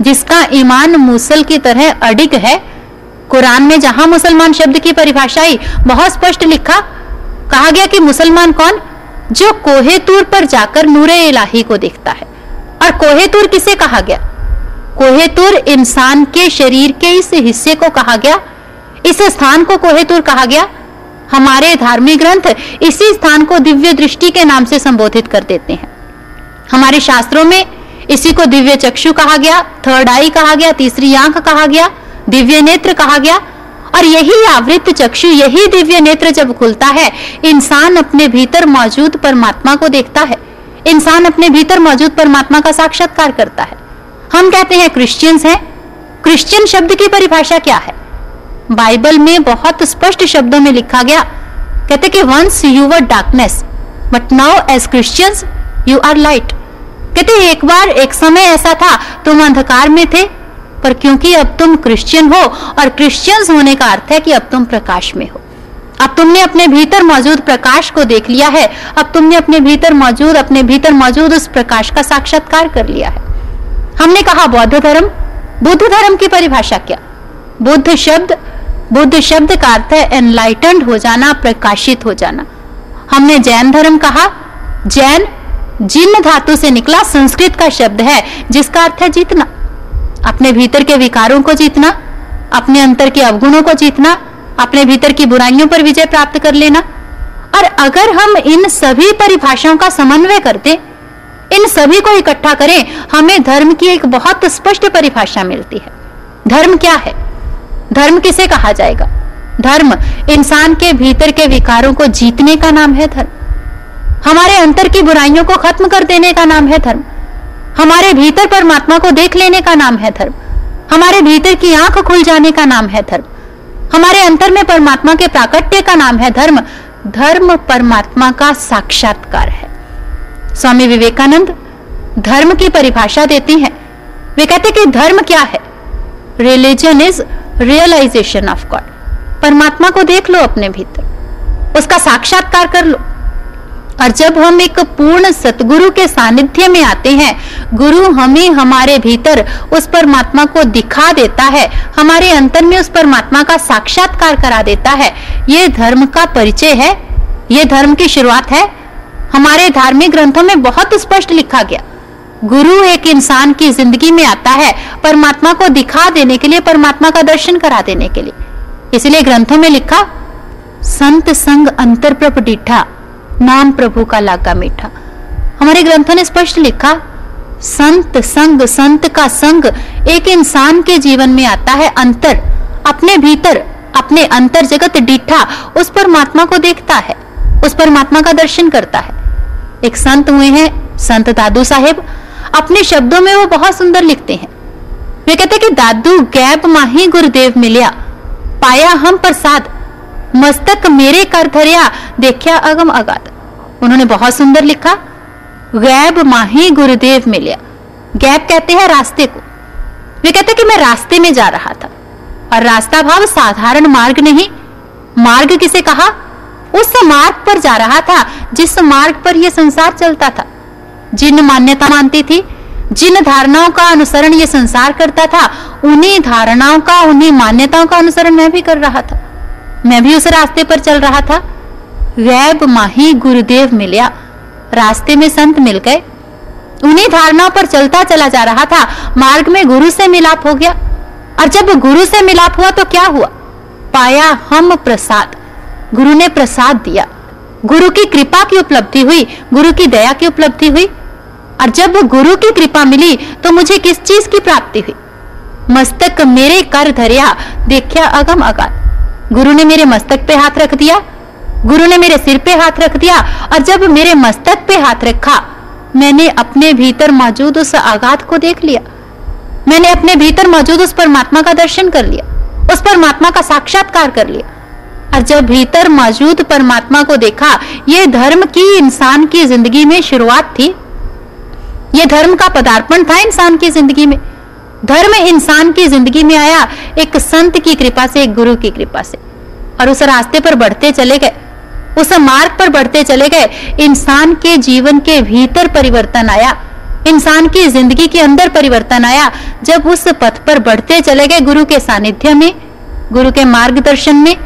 जिसका ईमान मूसल की तरह अडिग है, कुरान में जहाँ मुसलमान शब्द की परिभाषा आई, बहुत स्पष्ट लिखा। कहा गया कि मुसलमान कौन? जो कोहेतूर पर जाकर नूरे इलाही को देखता है। और कोहेतूर किसे कहा गया? कोहेतुर इंसान के शरीर के इस हिस्से को कहा गया। इस स्थान को कोहेतुर कहा गया। हमारे धार्मिक ग्रंथ इसी स्थान को दिव्य दृष्टि के नाम से संबोधित कर देते हैं। हमारे शास्त्रों में इसी को दिव्य चक्षु कहा गया थर्ड आई कहा गया, तीसरी आँख कहा गया, दिव्य नेत्र कहा गया। और यही आवृत चक्षु, यही दिव्य नेत्र जब खुलता है, इंसान अपने भीतर मौजूद परमात्मा को देखता है। इंसान अपने भीतर मौजूद परमात्मा का साक्षात्कार करता है। हम कहते हैं क्रिश्चियंस हैं। क्रिश्चियन शब्द की परिभाषा क्या है? बाइबल में बहुत स्पष्ट शब्दों में लिखा गया, कहते कि once you were darkness but now as Christians you are light कहते एक बार, एक समय ऐसा था, तुम अंधकार में थे, पर क्योंकि अब तुम क्रिश्चियन हो, और क्रिश्चियंस होने का अर्थ है कि अब तुम प्रकाश में हो। अब तुमने अपने भीतर मौजूद प्रकाश को देख लिया है, अब तुमने अपने भीतर मौजूद, अपने भीतर मौजूद उस प्रकाश का साक्षात्कार कर लिया है। हमने कहा बौद्ध धर्म, बुद्ध धर्म की परिभाषा क्या? बुद्ध शब्द बुद्ध शब्द का अर्थ है एनलाइटेंड हो जाना, प्रकाशित हो जाना। हमने जैन धर्म कहा, जैन जिन धातु से निकला, संस्कृत का शब्द है, जिसका अर्थ है जीतना। अपने भीतर के विकारों को जीतना, अपने अंतर के अवगुणों को जीतना, अपने भीतर की बुराइयों पर विजय प्राप्त कर लेना। और अगर हम इन सभी परिभाषाओं का समन्वय करते इन सभी को इकट्ठा करें, हमें धर्म की एक बहुत स्पष्ट परिभाषा मिलती है। धर्म क्या है? धर्म किसे कहा जाएगा? धर्म इंसान के भीतर के विकारों को जीतने का नाम है धर्म। हमारे अंतर की बुराइयों को खत्म कर देने का नाम है धर्म। हमारे भीतर परमात्मा को देख लेने का नाम है धर्म। हमारे भीतर की आँख खुल जाने का नाम है धर्म। हमारे अंतर में परमात्मा के प्राकट्य का नाम है धर्म। धर्म परमात्मा का साक्षात्कार है। स्वामी विवेकानंद धर्म की परिभाषा देती हैं। वे कहते कि धर्म क्या है? Religion is realisation of God परमात्मा को देख लो अपने भीतर। उसका साक्षात्कार कर लो। और जब हम एक पूर्ण सतगुरु के सानिध्य में आते हैं, गुरु हमें हमारे भीतर उस परमात्मा को दिखा देता है, हमारे अंतर में उस परमात्मा का साक्षात्कार करा देता है। ये धर्म का परिचय है? ये धर्म की शुरुआत है? हमारे धार्मिक ग्रंथों में बहुत स्पष्ट लिखा गया। गुरु एक इंसान की ज़िंदगी में आता है, परमात्मा को दिखा देने के लिए, परमात्मा का दर्शन करा देने के लिए। इसलिए ग्रंथों में लिखा, संत संग अंतर प्रप डिठा, नाम प्रभु का लागा मीठा। हमारे ग्रंथों ने स्पष्ट लिखा, संत संग, संत का संग, एक इंसान के जीवन में आता है अंतर। अपने भीतर, अपने अंतर जगत डिठा, उस परमात्मा को देखता है, उस परमात्मा का दर्शन करता है। एक संत हुए हैं, संत दादू साहेब। अपने शब्दों में वो बहुत सुंदर लिखते हैं। वे कहते कि दादू, गैब माही गुरुदेव मिलिया, पाया हम प्रसाद, मस्तक मेरे कर धरिया देखा अगम अगाध। उन्होंने बहुत सुंदर लिखा, गैब माही गुरुदेव मिलिया। गैब कहते हैं रास्ते को। वे कहते कि मैं रास्ते में जा रहा था, और रास्ता भाव साधारण मार्ग नहीं। मार्ग किसे कहा? उस मार्ग पर जा रहा था, जिस मार्ग पर यह संसार चलता था। जिन मान्यता मानती थी, जिन धारणाओं का अनुसरण ये संसार करता था, उन्हीं धारणाओं का, उन्हीं मान्यताओं का अनुसरण मैं भी कर रहा था। मैं भी उस रास्ते पर चल रहा था। वैब माही गुरुदेव मिलिया, रास्ते में संत मिल गए। उन्हीं धारणाओं पर चलता चला जा रहा था। मार्ग में गुरु से मिलाप हो गया। और जब गुरु से मिलाप हुआ तो क्या हुआ? पाया हम प्रसाद। गुरु ने प्रसाद दिया। गुरु की कृपा की उपलब्धि हुई, गुरु की दया की उपलब्धि हुई। और जब गुरु की कृपा मिली तो मुझे किस चीज़ की प्राप्ति हुई? मस्तक मेरे कर धरिया देखा अगम अगाध। गुरु ने मेरे मस्तक पे हाथ रख दिया। गुरु ने मेरे सिर पे हाथ रख दिया। और जब मेरे मस्तक पे हाथ रखा, मैंने अपने भीतर मौजूद उस आगात को देख लिया। मैंने अपने भीतर मौजूद उस परमात्मा का दर्शन कर लिया। उस परमात्मा का साक्षात्कार कर लिया। और जब भीतर मौजूद परमात्मा को देखा यह धर्म की इंसान की ज़िंदगी में शुरुआत थी। यह धर्म का पदार्पण था इंसान की ज़िंदगी में। धर्म इंसान की ज़िंदगी में आया एक संत की कृपा से, एक गुरु की कृपा से। और उस रास्ते पर बढ़ते चले गए। उस मार्ग पर बढ़ते चले गए। इंसान के जीवन के भीतर परिवर्तन आया। इंसान की ज़िंदगी के अंदर परिवर्तन आया। जब उस पथ पर बढ़ते चले गए गुरु के सानिध्य में, गुरु के मार्गदर्शन में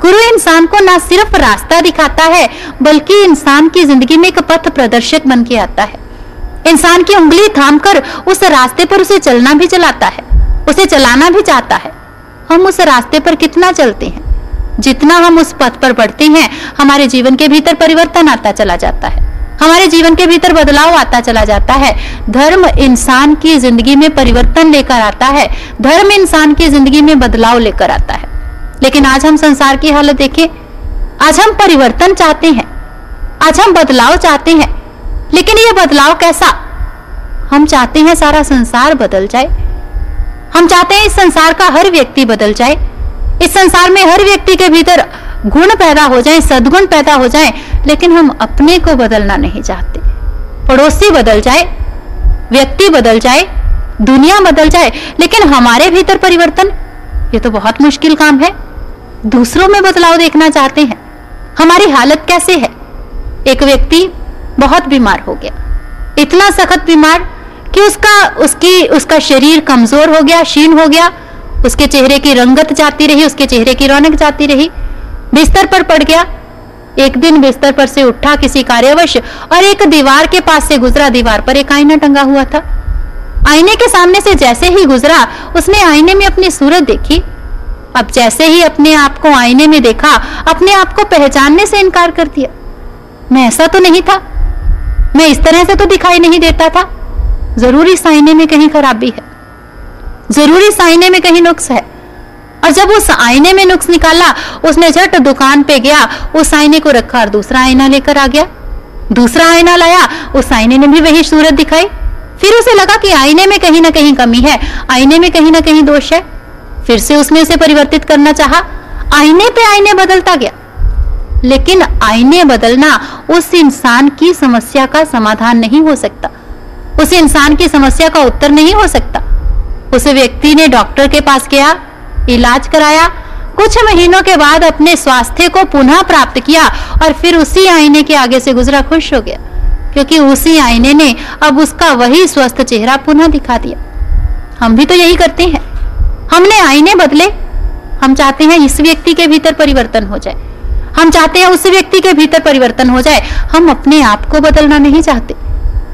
गुरु इंसान को ना सिर्फ़ रास्ता दिखाता है, बल्कि इंसान की ज़िंदगी में एक पथ प्रदर्शक बन के आता है। इंसान की उंगली थाम कर उस रास्ते पर उसे चलना भी चलाता है, उसे चलाना भी चाहता है। हम उस रास्ते पर कितना चलते हैं? जितना हम उस पथ पर बढ़ते हैं, हमारे जीवन के भीतर परिवर्तन आता चला जाता है। हमारे जीवन के भीतर बदलाव आता चला जाता है। धर्म इंसान की ज़िंदगी में परिवर्तन लेकर आता है। धर्म इंसान की ज़िंदगी में बदलाव लेकर आता है। लेकिन आज हम संसार की हालत देखें, आज हम परिवर्तन चाहते हैं, आज हम बदलाव चाहते हैं। लेकिन यह बदलाव कैसा? हम चाहते हैं सारा संसार बदल जाए। हम चाहते हैं इस संसार का हर व्यक्ति बदल जाए। इस संसार में हर व्यक्ति के भीतर गुण पैदा हो जाए, सदगुण पैदा हो जाए, लेकिन हम अपने को बदलना नहीं चाहते। पड़ोसी बदल जाए, व्यक्ति बदल जाए, दुनिया बदल जाए, लेकिन हमारे भीतर परिवर्तन, ये तो बहुत मुश्किल काम है। दूसरों में बदलाव देखना चाहते हैं। हमारी हालत कैसे है? एक व्यक्ति बहुत बीमार हो गया। इतना सख्त बीमार कि उसका, उसकी, उसका शरीर कमज़ोर हो गया, क्षीण हो गया। उसके चेहरे की रंगत जाती रही, उसके चेहरे की रौनक जाती रही। बिस्तर पर पड़ गया। एक दिन बिस्तर पर से उठा किसी कार्यवश और एक दीवार के पास से गुजरा। दीवार पर एक आईना टंगा हुआ था। आईने के सामने से जैसे ही गुजरा, उसने आईने में अपनी सूरत देखी। अब जैसे ही अपने आप को आईने में देखा, अपने आप को पहचानने से इनकार कर दिया। मैं ऐसा तो नहीं था। मैं इस तरह से तो दिखाई नहीं देता था। ज़रूर आईने में कहीं खराबी है। ज़रूरी आईने में कहीं नुक्स है। और जब उस आईने में नुक्स निकाला, उसने झट दुकान पे गया, उस आईने को रखा और दूसरा आईना लेकर आ गया। दूसरा आईना लाया, उस आईने ने भी वही सूरत दिखाई। फिर उसे लगा कि आईने में कहीं ना कहीं कमी है, आईने में कहीं ना कहीं दोष है। फिर से उसने उसे परिवर्तित करना चाहा। आईने पे आईने बदलता गया। लेकिन आईने बदलना उस इंसान की समस्या का समाधान नहीं हो सकता। उस इंसान की समस्या का उत्तर नहीं हो सकता। उस व्यक्ति ने डॉक्टर के पास गया, इलाज कराया, कुछ महीनों के बाद अपने स्वास्थ्य को पुनः प्राप्त किया और फिर उसी आईने के आगे से गुजरा, खुश हो गया। क्योंकि उसी आईने ने अब उसका वही स्वस्थ चेहरा पुनः दिखा दिया। हम भी तो यही करते हैं। हमने आईने बदले। हम चाहते हैं इस व्यक्ति के भीतर परिवर्तन हो जाए। हम चाहते हैं उस व्यक्ति के भीतर परिवर्तन हो जाए। हम अपने आप को बदलना नहीं चाहते।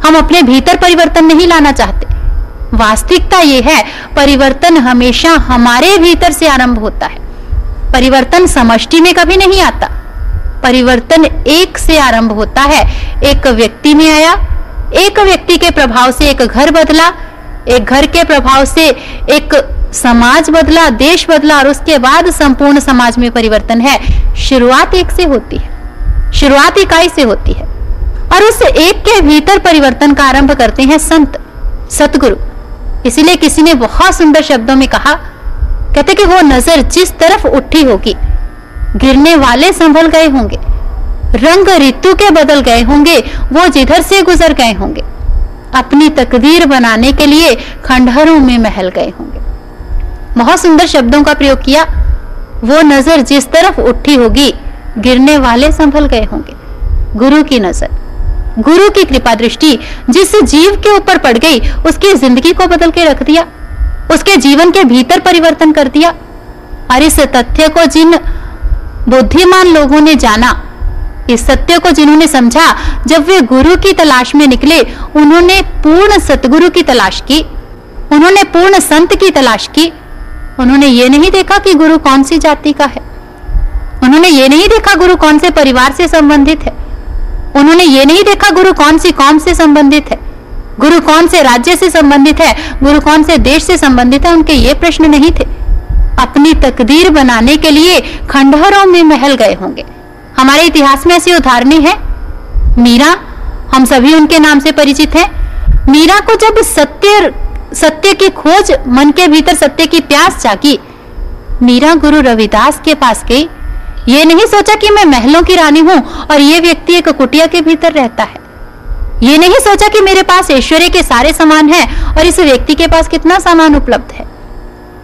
हम अपने भीतर परिवर्तन नहीं लाना चाहते। वास्तविकता यह है, परिवर्तन हमेशा हमारे भीतर से आरंभ होता है। परिवर्तन समष्टि में कभी नहीं आता। परिवर्तन एक से आरंभ होता है। एक व्यक्ति में आया, एक व्यक्ति के प्रभाव से एक घर बदला एक घर के प्रभाव से एक समाज बदला, देश बदला और उसके बाद संपूर्ण समाज में परिवर्तन है। शुरुआत एक से होती है। शुरुआत इकाई से होती है। और उस एक के भीतर परिवर्तन का आरंभ करते हैं संत, सतगुरु। इसीलिए किसी ने बहुत सुंदर शब्दों में कहा, कहते कि वो नज़र जिस तरफ़ उठी होगी गिरने वाले संभल गए होंगे, रंग ऋतु के बदल गए होंगे, वो जिधर से गुजर गए होंगे। अपनी तकदीर बनाने के लिए खंडहरों में महल गए होंगे। बहुत सुंदर शब्दों का प्रयोग किया। वो नज़र जिस तरफ़ उठी होगी, गिरने वाले संभल गए होंगे। गुरु की नज़र, गुरु की कृपा दृष्टि जिस जीव के ऊपर पड़ गई, उसकी ज़िंदगी को बदल के रख दिया। उसके जीवन के भीतर परिवर्तन कर दिया। और इस तथ्य को जिन बुद्धिमान लोगों ने जाना इस सत्य को जिन्होंने समझा, जब वे गुरु की तलाश में निकले, उन्होंने पूर्ण सतगुरु की तलाश की। उन्होंने पूर्ण संत की तलाश की। उन्होंने ये नहीं देखा कि गुरु कौन सी जाति का है। उन्होंने ये नहीं देखा गुरु कौन से परिवार से संबंधित है। उन्होंने ये नहीं देखा गुरु कौन सी कौम से संबंधित है। गुरु कौन से राज्य से संबंधित है, गुरु कौन से देश से संबंधित है, उनके ये प्रश्न नहीं थे। अपनी तकदीर बनाने के लिए खंडहरों में महल गए होंगे। हमारे इतिहास में ऐसी उदाहरणें हैं। मीरा, हम सभी उनके नाम से परिचित हैं। मीरा को जब सत्य सत्य की खोज, मन के भीतर सत्य की प्यास जागी, मीरा गुरु रविदास के पास गई। ये नहीं सोचा कि मैं महलों की रानी हूँ और ये व्यक्ति एक कुटिया के भीतर रहता है। ये नहीं सोचा कि मेरे पास ऐश्वर्य के सारे सामान हैं और इस व्यक्ति के पास कितना सामान उपलब्ध है।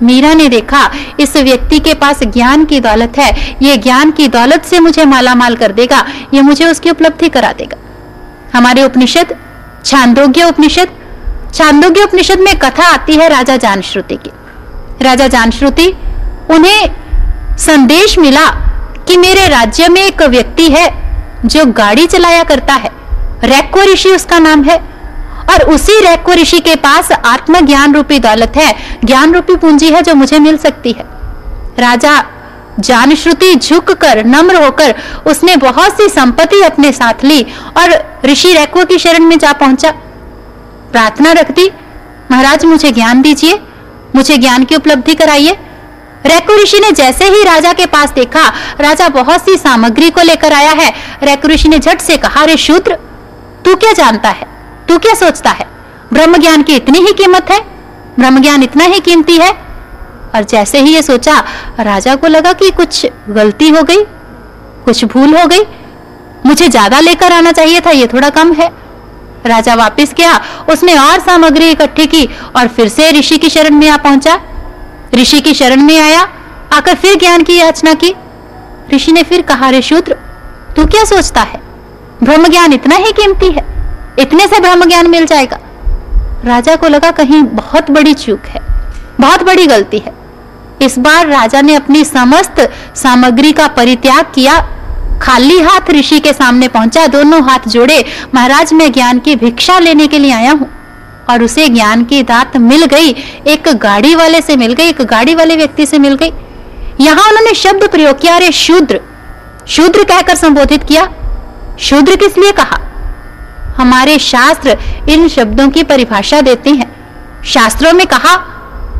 मीरा ने देखा, इस व्यक्ति के पास ज्ञान की दौलत है। ये ज्ञान की दौलत से मुझे मालामाल कर देगा। ये मुझे उसकी उपलब्धि करा देगा। हमारे उपनिषद, छांदोग्य उपनिषद छांदोग्य उपनिषद में कथा आती है राजा जानश्रुति की। राजा जानश्रुति, उन्हें संदेश मिला कि मेरे राज्य में एक व्यक्ति है जो गाड़ी चलाया करता है। रैको ऋषि उसका नाम है। और उसी रैको ऋषि के पास आत्मज्ञान रूपी दौलत है ज्ञान रूपी पूंजी है जो मुझे मिल सकती है। राजा जानश्रुति झुक कर नम्र होकर उसने बहुत सी संपत्ति अपने साथ ली और ऋषि रैको की शरण में जा पहुँचा। प्रार्थना रख दी महाराज, मुझे ज्ञान दीजिए, मुझे ज्ञान की उपलब्धि कराइए। रैकु ऋषि ने जैसे ही राजा के पास देखा, राजा बहुत सी सामग्री को लेकर आया है। रैकु ऋषि ने झट से कहा रे शूद्र, तू क्या जानता है? तू क्या सोचता है? ब्रह्म ज्ञान की इतनी ही कीमत है? ब्रह्म ज्ञान इतना ही कीमती है? और जैसे ही ये सोचा, राजा को लगा कि कुछ गलती हो गई, कुछ भूल हो गई, मुझे ज़्यादा लेकर आना चाहिए था, ये थोड़ा कम है। राजा वापस गया, उसने और सामग्री इकट्ठी की और फिर से ऋषि की शरण में आ पहुँचा। ऋषि की शरण में आया, आकर फिर ज्ञान की याचना की। ऋषि ने फिर कहा, रे शूद्र, तू क्या सोचता है? ब्रह्म ज्ञान इतना ही कीमती है। इतने से ब्रह्म ज्ञान मिल जाएगा। राजा को लगा कहीं बहुत बड़ी चूक है, बहुत बड़ी गलती है। इस बार राजा ने अपनी समस्त सामग्री का परित्याग किया। खाली हाथ ऋषि के सामने पहुँचा, दोनों हाथ जोड़े, महाराज मैं ज्ञान की भिक्षा लेने के लिए आया हूँ। और उसे ज्ञान की दात मिल गई, एक गाड़ी वाले से मिल गई, एक गाड़ी वाले व्यक्ति से मिल गई। यहाँ उन्होंने शब्द प्रयोग किया, अरे शूद्र शूद्र कहकर संबोधित किया। शूद्र किस लिए कहा? हमारे शास्त्र इन शब्दों की परिभाषा देते हैं। शास्त्रों में कहा,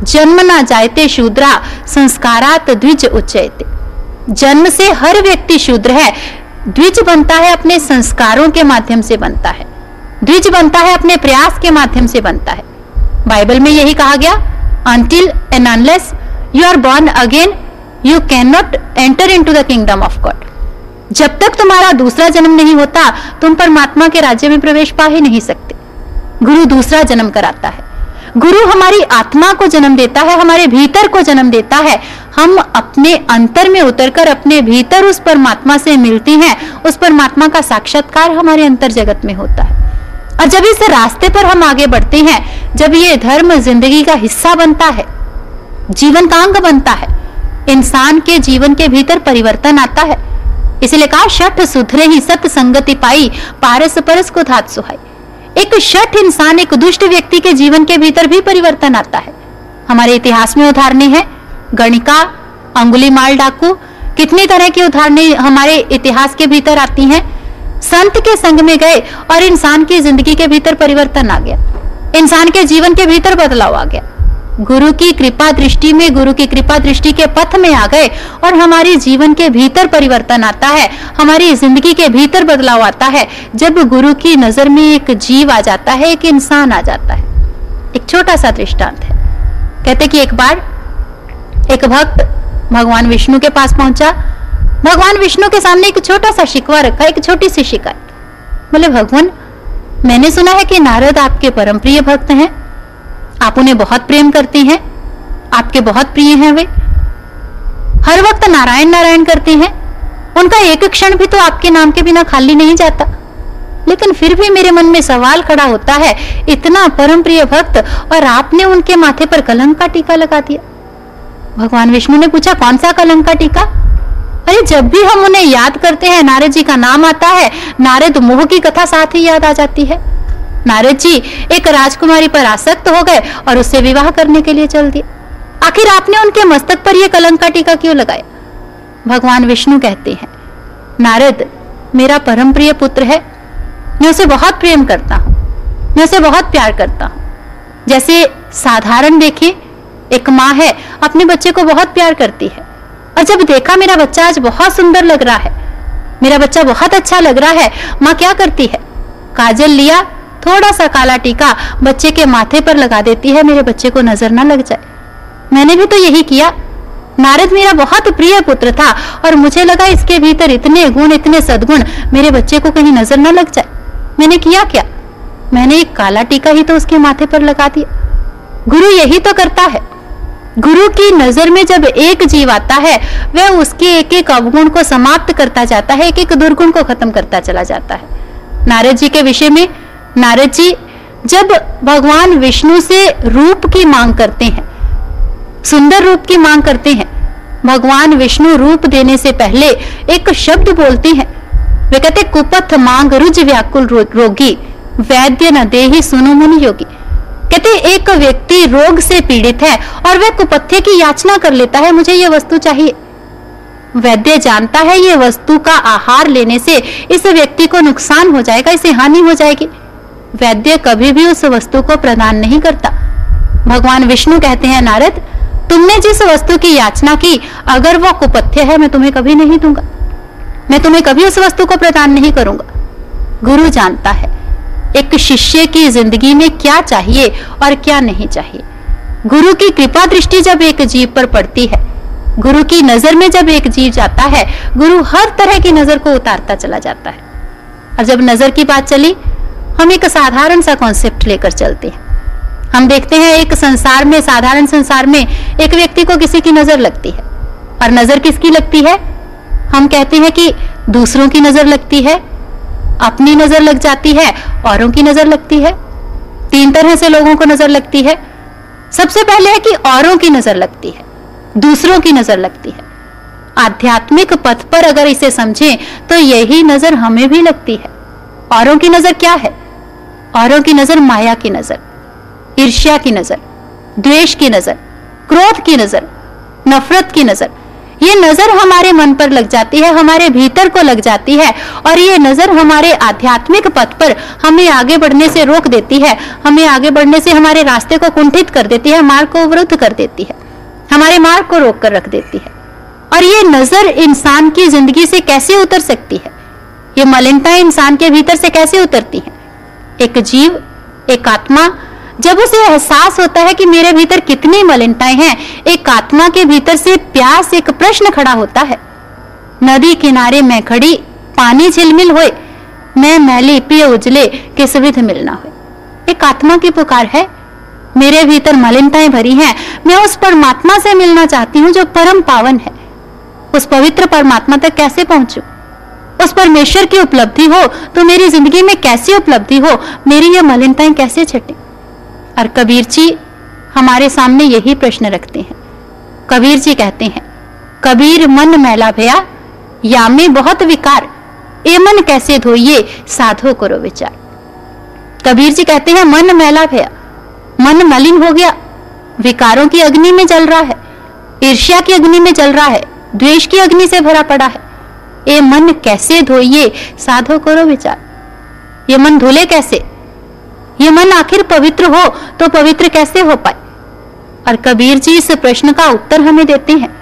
जन्म ना जायते शूद्रा, संस्कारात द्विज उच्चयते। जन्म से हर व्यक्ति शूद्र है, द्विज बनता है अपने संस्कारों के माध्यम से बनता है। द्विज बनता है अपने प्रयास के माध्यम से बनता है। बाइबल में यही कहा गया until and unless you are born again you can not enter into the kingdom of God जब तक तुम्हारा दूसरा जन्म नहीं होता, तुम परमात्मा के राज्य में प्रवेश पा ही नहीं सकते। गुरु दूसरा जन्म कराता है। गुरु हमारी आत्मा को जन्म देता है, हमारे भीतर को जन्म देता है। हम अपने अंतर में उतरकर अपने भीतर उस परमात्मा से मिलते हैं। उस परमात्मा का साक्षात्कार हमारे अंतर जगत में होता है। और जब इस रास्ते पर हम आगे बढ़ते हैं, जब ये धर्म ज़िंदगी का हिस्सा बनता है जीवन का अंग बनता है, इंसान के जीवन के भीतर परिवर्तन आता है इसलिए कहा, शठ सुधरे ही सत संगति पाई, पारस परस को धात सुहाई. एक शठ इंसान, एक दुष्ट व्यक्ति के जीवन के भीतर भी परिवर्तन आता है। हमारे इतिहास में उदाहरण है, गणिका, अंगुली माल डाकू, कितनी तरह की उदाहरणें हमारे इतिहास के भीतर आती हैं। संत के संग में गए और इंसान की ज़िंदगी के भीतर परिवर्तन आ गया। इंसान के जीवन के भीतर बदलाव आ गया। गुरु की कृपा दृष्टि में, गुरु की कृपा दृष्टि के पथ में आ गए और हमारे जीवन के भीतर परिवर्तन आता है, हमारी ज़िंदगी के भीतर बदलाव आता है। जब गुरु की नज़र में एक जीव आ जाता है, एक इंसान आ जाता है, एक छोटा सा दृष्टांत है। कहते कि एक बार एक भक्त भगवान विष्णु के पास पहुँचा। भगवान विष्णु के सामने एक छोटा सा शिकवा रखा, एक छोटी सी शिकायत। बोले, भगवान, मैंने सुना है कि नारद आपके परम प्रिय भक्त हैं। आप उन्हें बहुत प्रेम करती हैं। आपके बहुत प्रिय हैं वे। हर वक्त नारायण नारायण करते हैं। उनका एक क्षण भी तो आपके नाम के बिना खाली नहीं जाता। लेकिन फिर भी मेरे मन में सवाल खड़ा होता है, इतना परम प्रिय भक्त और आपने उनके माथे पर कलंक का टीका लगा दिया। भगवान विष्णु ने पूछा, कौन सा कलंक का टीका? अरे, जब भी हम उन्हें याद करते हैं, नारद जी का नाम आता है, नारद मोह की कथा साथ ही याद आ जाती है। नारद जी एक राजकुमारी पर आसक्त हो गए और उससे विवाह करने के लिए चल दिए। आखिर आपने उनके मस्तक पर यह कलंक का टीका क्यों लगाया? भगवान विष्णु कहते हैं, नारद, मेरा परम प्रिय पुत्र है। मैं उसे बहुत प्रेम करता हूँ। मैं उसे बहुत प्यार करता हूँ। जैसे साधारण देखिए, एक माँ है, अपने बच्चे को बहुत प्यार करती है। और जब देखा मेरा बच्चा आज बहुत सुंदर लग रहा है, मेरा बच्चा बहुत अच्छा लग रहा है, माँ क्या करती है? काजल लिया थोड़ा सा काला टीका बच्चे के माथे पर लगा देती है, मेरे बच्चे को नज़र ना लग जाए। मैंने भी तो यही किया। नारद मेरा बहुत प्रिय पुत्र था और मुझे लगा इसके भीतर इतने गुण, इतने सदगुण मेरे बच्चे को कहीं नज़र ना लग जाए। मैंने किया क्या? मैंने एक काला टीका ही तो उसके माथे पर लगा दिया। गुरु यही तो करता है। गुरु की नज़र में जब एक जीव आता है, वह उसके एक एक अवगुण को समाप्त करता जाता है एक एक दुर्गुण को खत्म करता चला जाता है। नारद जी के विषय में नारद जी, जब भगवान विष्णु से रूप की मांग करते हैं, सुंदर रूप की मांग करते हैं, भगवान विष्णु रूप देने से पहले एक शब्द बोलते हैं। वे कहते कुपथ मांग रुज व्याकुल रोगी, वैद्य न दे ही सुनो मुनि योगी। कहते एक व्यक्ति रोग से पीड़ित है और वह कुपथ्य की याचना कर लेता है, मुझे यह वस्तु चाहिए। वैद्य जानता है, ये वस्तु का आहार लेने से इस व्यक्ति को नुकसान हो जाएगा, इसे हानि हो जाएगी। वैद्य कभी भी उस वस्तु को प्रदान नहीं करता। भगवान विष्णु कहते हैं, नारद, तुमने जिस वस्तु की याचना की, अगर वो कुपथ्य है, मैं तुम्हें कभी नहीं दूँगा। मैं तुम्हें कभी उस वस्तु को प्रदान नहीं करूँगा। गुरु जानता है, एक शिष्य की ज़िंदगी में क्या चाहिए और क्या नहीं चाहिए। गुरु की कृपा दृष्टि जब एक जीव पर पड़ती है, गुरु की नज़र में जब एक जीव जाता है, गुरु हर तरह की नज़र को उतारता चला जाता है। और जब नज़र की बात चली हम एक साधारण सा कॉन्सेप्ट लेकर चलते हैं। हम देखते हैं एक संसार में, साधारण संसार में एक व्यक्ति को किसी की नज़र लगती है। और नज़र किसकी लगती है? हम कहते हैं कि दूसरों की नज़र लगती है, अपनी नज़र लग जाती है, औरों की नज़र लगती है। तीन तरह से लोगों को नज़र लगती है। सबसे पहले है कि औरों की नज़र लगती है, दूसरों की नज़र लगती है। आध्यात्मिक पथ पर अगर इसे समझें तो यही नज़र हमें भी लगती है। औरों की नज़र क्या है? औरों की नज़र, माया की नज़र, ईर्ष्या की नज़र, द्वेष की नज़र, क्रोध की नज़र, नफरत की नज़र। ये नज़र हमारे मन पर लग जाती है, हमारे भीतर को लग जाती है और ये नज़र हमारे आध्यात्मिक पथ पर हमें आगे बढ़ने से रोक देती है। हमें आगे बढ़ने से हमारे रास्ते को कुंठित कर देती है, मार्ग को अवरुद्ध कर देती है, हमारे मार्ग को रोक कर रख देती है। और ये नज़र इंसान की ज़िंदगी से कैसे उतर सकती है? ये मलिनता इंसान के भीतर से कैसे उतरती है? एक जीव, एक आत्मा। जब उसे एहसास होता है कि मेरे भीतर कितनी मलिनताएँ हैं, एक आत्मा के भीतर से प्यास एक प्रश्न खड़ा होता है। नदी किनारे में खड़ी, पानी झिलमिल होए, मैं मैली पिय उजले के सुविध मिलना हो एक आत्मा की पुकार है, मेरे भीतर मलिनताएँ भरी हैं, मैं उस परमात्मा से मिलना चाहती हूँ जो परम पावन है। उस पवित्र परमात्मा तक कैसे पहुंचू? उस परमेश्वर की उपलब्धि हो तो मेरी ज़िंदगी में कैसी उपलब्धि हो? मेरी ये मलिनताएँ कैसे छटे? और कबीर जी हमारे सामने यही प्रश्न रखते हैं। कबीर जी कहते हैं, कबीर मन मैला भया या में बहुत विकार। ए मन कैसे धोइए, साधो करो विचार। कबीर जी कहते हैं, मन मैला भया, मन मलिन हो गया। विकारों की अग्नि में जल रहा है, ईर्ष्या की अग्नि में जल रहा है, द्वेष की अग्नि से भरा पड़ा है। ये मन कैसे धोइए? साधो करो विचार। ये मन धुले कैसे? ये मन आखिर पवित्र हो तो पवित्र कैसे हो पाए? और कबीर जी इस प्रश्न का उत्तर हमें देते हैं।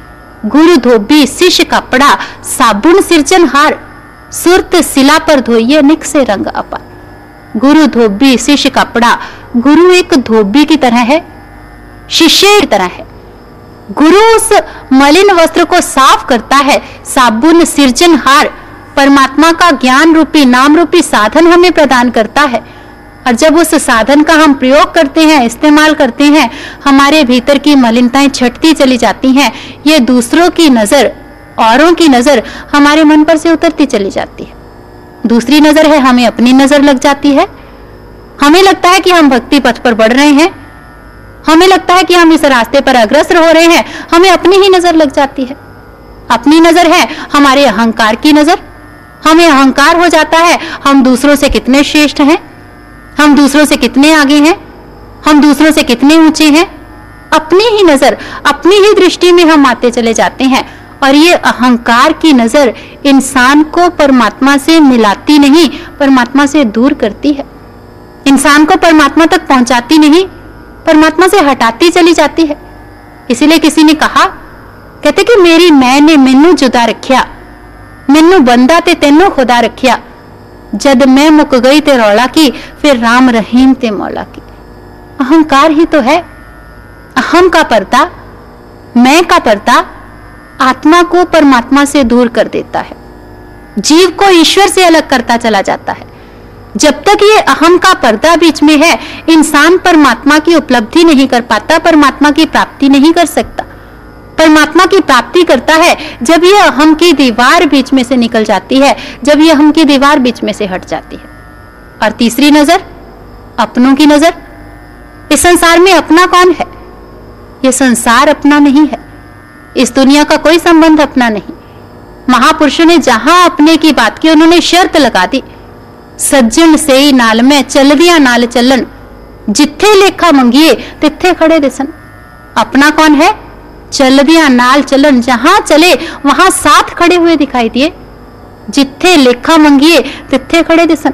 गुरु धोबी, शिष्य कपड़ा साबुन सिरचन हार, सुरत शिला पर धोइए, निक से रंग अपा गुरु धोबी, शिष्य कपड़ा गुरु एक धोबी की तरह है, शिष्य की तरह है। गुरु उस मलिन वस्त्र को साफ़ करता है। साबुन, सिरजन हार, परमात्मा का ज्ञान रूपी, नाम रूपी साधन हमें प्रदान करता है। और जब उस साधन का हम प्रयोग करते हैं, इस्तेमाल करते हैं, हमारे भीतर की मलिनताएँ छटती चली जाती हैं। ये दूसरों की नज़र, औरों की नज़र हमारे मन पर से उतरती चली जाती है। दूसरी नज़र है, हमें अपनी नज़र लग जाती है। हमें लगता है कि हम भक्ति पथ पर बढ़ रहे हैं। हमें लगता है कि हम इस रास्ते पर अग्रसर हो रहे हैं। हमें अपनी ही नज़र लग जाती है। अपनी नज़र है हमारे अहंकार की नज़र। हमें अहंकार हो जाता है हम दूसरों से कितने श्रेष्ठ हैं। हम दूसरों से कितने आगे हैं। हम दूसरों से कितने ऊँचे हैं। अपनी ही नज़र, अपनी ही दृष्टि में हम आते चले जाते हैं। और ये अहंकार की नज़र इंसान को परमात्मा से मिलाती नहीं, परमात्मा से दूर करती है। इंसान को परमात्मा तक पहुंचाती नहीं परमात्मा से हटाती चली जाती है। इसीलिए किसी ने कहा, कहते कि मेरी मैं ने मैनू जुदा रखिया, मैनू बंदा ते तेनों खुदा रखिया। जद मैं मुक गई ते रौला की, फिर राम रहीम ते मौला की। अहंकार ही तो है। अहम का पर्दा मैं का पर्दा आत्मा को परमात्मा से दूर कर देता है। जीव को ईश्वर से अलग करता चला जाता है। जब तक ये अहम का पर्दा बीच में है, इंसान परमात्मा की उपलब्धि नहीं कर पाता, परमात्मा की प्राप्ति नहीं कर सकता। परमात्मा की प्राप्ति करता है जब ये अहम की दीवार बीच में से निकल जाती है, जब ये अहम की दीवार बीच में से हट जाती है। और तीसरी नज़र, अपनों की नज़र। इस संसार में अपना कौन है? ये संसार अपना नहीं है। इस दुनिया का कोई संबंध अपना नहीं। महापुरुषों ने जहाँ अपने की बात की, उन्होंने शर्त लगा दी। ही नाल में चल दिया नाल चलन जिथे लेखा मंगिए तिथे खड़े दिसन अपना कौन है चल दिया नाल चलन जहाँ चले वहाँ साथ खड़े हुए दिखाई दिए जिथे लेखा मंगिए तिथे खड़े दिसन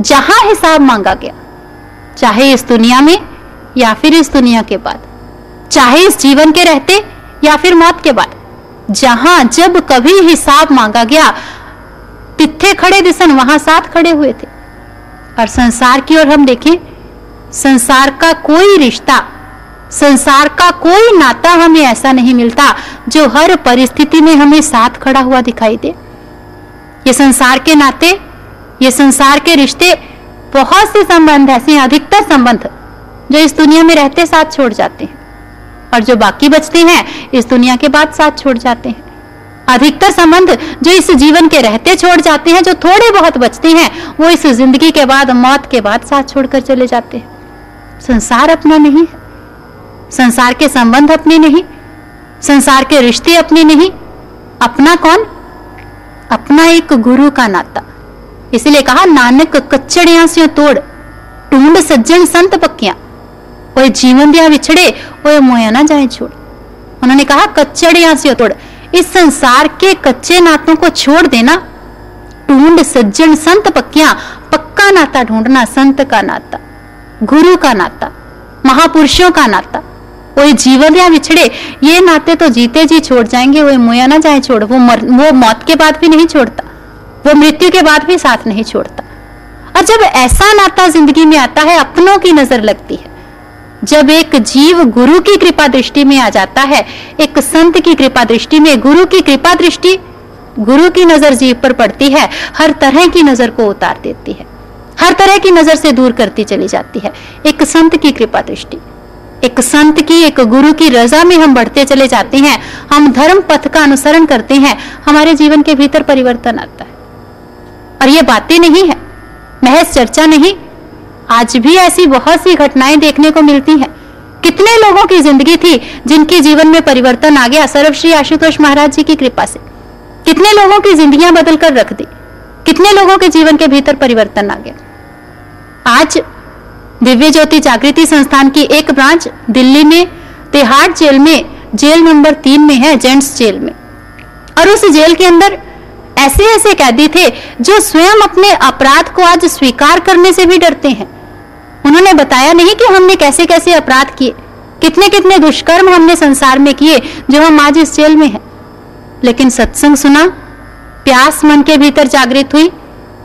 जहाँ हिसाब मांगा गया चाहे इस दुनिया में या फिर इस दुनिया के बाद चाहे इस जीवन के रहते या फिर मौत के बाद जहाँ जब कभी हिसाब मांगा गया तिथे खड़े दिसन वहाँ साथ खड़े हुए थे। और संसार की ओर हम देखें, संसार का कोई रिश्ता, संसार का कोई नाता हमें ऐसा नहीं मिलता जो हर परिस्थिति में हमें साथ खड़ा हुआ दिखाई दे। ये संसार के नाते, ये संसार के रिश्ते बहुत से संबंध, ऐसे अधिकतर संबंध जो इस दुनिया में रहते साथ छोड़ जाते हैं। और जो बाकी बचते हैं, इस दुनिया के बाद साथ छोड़ जाते हैं। अधिकतर संबंध जो इस जीवन के रहते छोड़ जाते हैं, जो थोड़े बहुत बचते हैं, वो इस ज़िंदगी के बाद, मौत के बाद साथ छोड़कर चले जाते हैं। संसार अपना नहीं, संसार के संबंध अपने नहीं, संसार के रिश्ते अपने नहीं, अपना कौन? अपना एक गुरु का नाता। इसलिए कहा, नानक कच्चड़िया से तोड़, टूंड सज्जन संत पक्किया वो जीवन दिया विछड़े वो मोया ना जाए छोड़। उन्होंने कहा, कच्चड़िया से तोड़। इस संसार के कच्चे नातों को छोड़ देना। ढूंढ सज्जन संत पक्या पक्का नाता ढूंढना संत का नाता गुरु का नाता महापुरुषों का नाता। वो जीवन या बिछड़े ये नाते तो जीते जी छोड़ जाएँगे वो मोया ना जाए छोड़ वो मर, वो मौत के बाद भी नहीं छोड़ता वो मृत्यु के बाद भी साथ नहीं छोड़ता। और जब ऐसा नाता ज़िंदगी में आता है अपनों की नज़र लगती है। जब एक जीव गुरु की कृपा दृष्टि में आ जाता है, एक संत की कृपा दृष्टि में गुरु की कृपा दृष्टि गुरु की नज़र जीव पर पड़ती है, हर तरह की नज़र को उतार देती है। हर तरह की नज़र से दूर करती चली जाती है, एक संत की कृपा दृष्टि। एक संत की, एक गुरु की रजा में हम बढ़ते चले जाते हैं, हम धर्म पथ का अनुसरण करते हैं, हमारे जीवन के भीतर परिवर्तन आता है। और ये बातें नहीं है, महज चर्चा नहीं आज भी ऐसी बहुत सी घटनाएँ देखने को मिलती हैं। कितने लोगों की ज़िंदगी थी जिनके जीवन में परिवर्तन आ गया सर्वश्री आशुतोष महाराज जी की कृपा से? कितने लोगों की जिंदगियाँ बदल कर रख दी? कितने लोगों के जीवन के भीतर परिवर्तन आ गया? आज दिव्य ज्योति जागृति संस्थान की एक ब्रांच दिल्ली में, तिहाड़ जेल में, जेल नंबर तीन में है, जेंट्स जेल में। और उस जेल के अंदर ऐसे ऐसे कैदी थे जो स्वयं अपने अपराध को आज स्वीकार करने से भी डरते हैं। उन्होंने बताया नहीं कि हमने कैसे कैसे अपराध किए, कितने कितने दुष्कर्म हमने संसार में किए जो हम आज इस जेल में हैं। लेकिन सत्संग सुना, प्यास मन के भीतर जागृत हुई,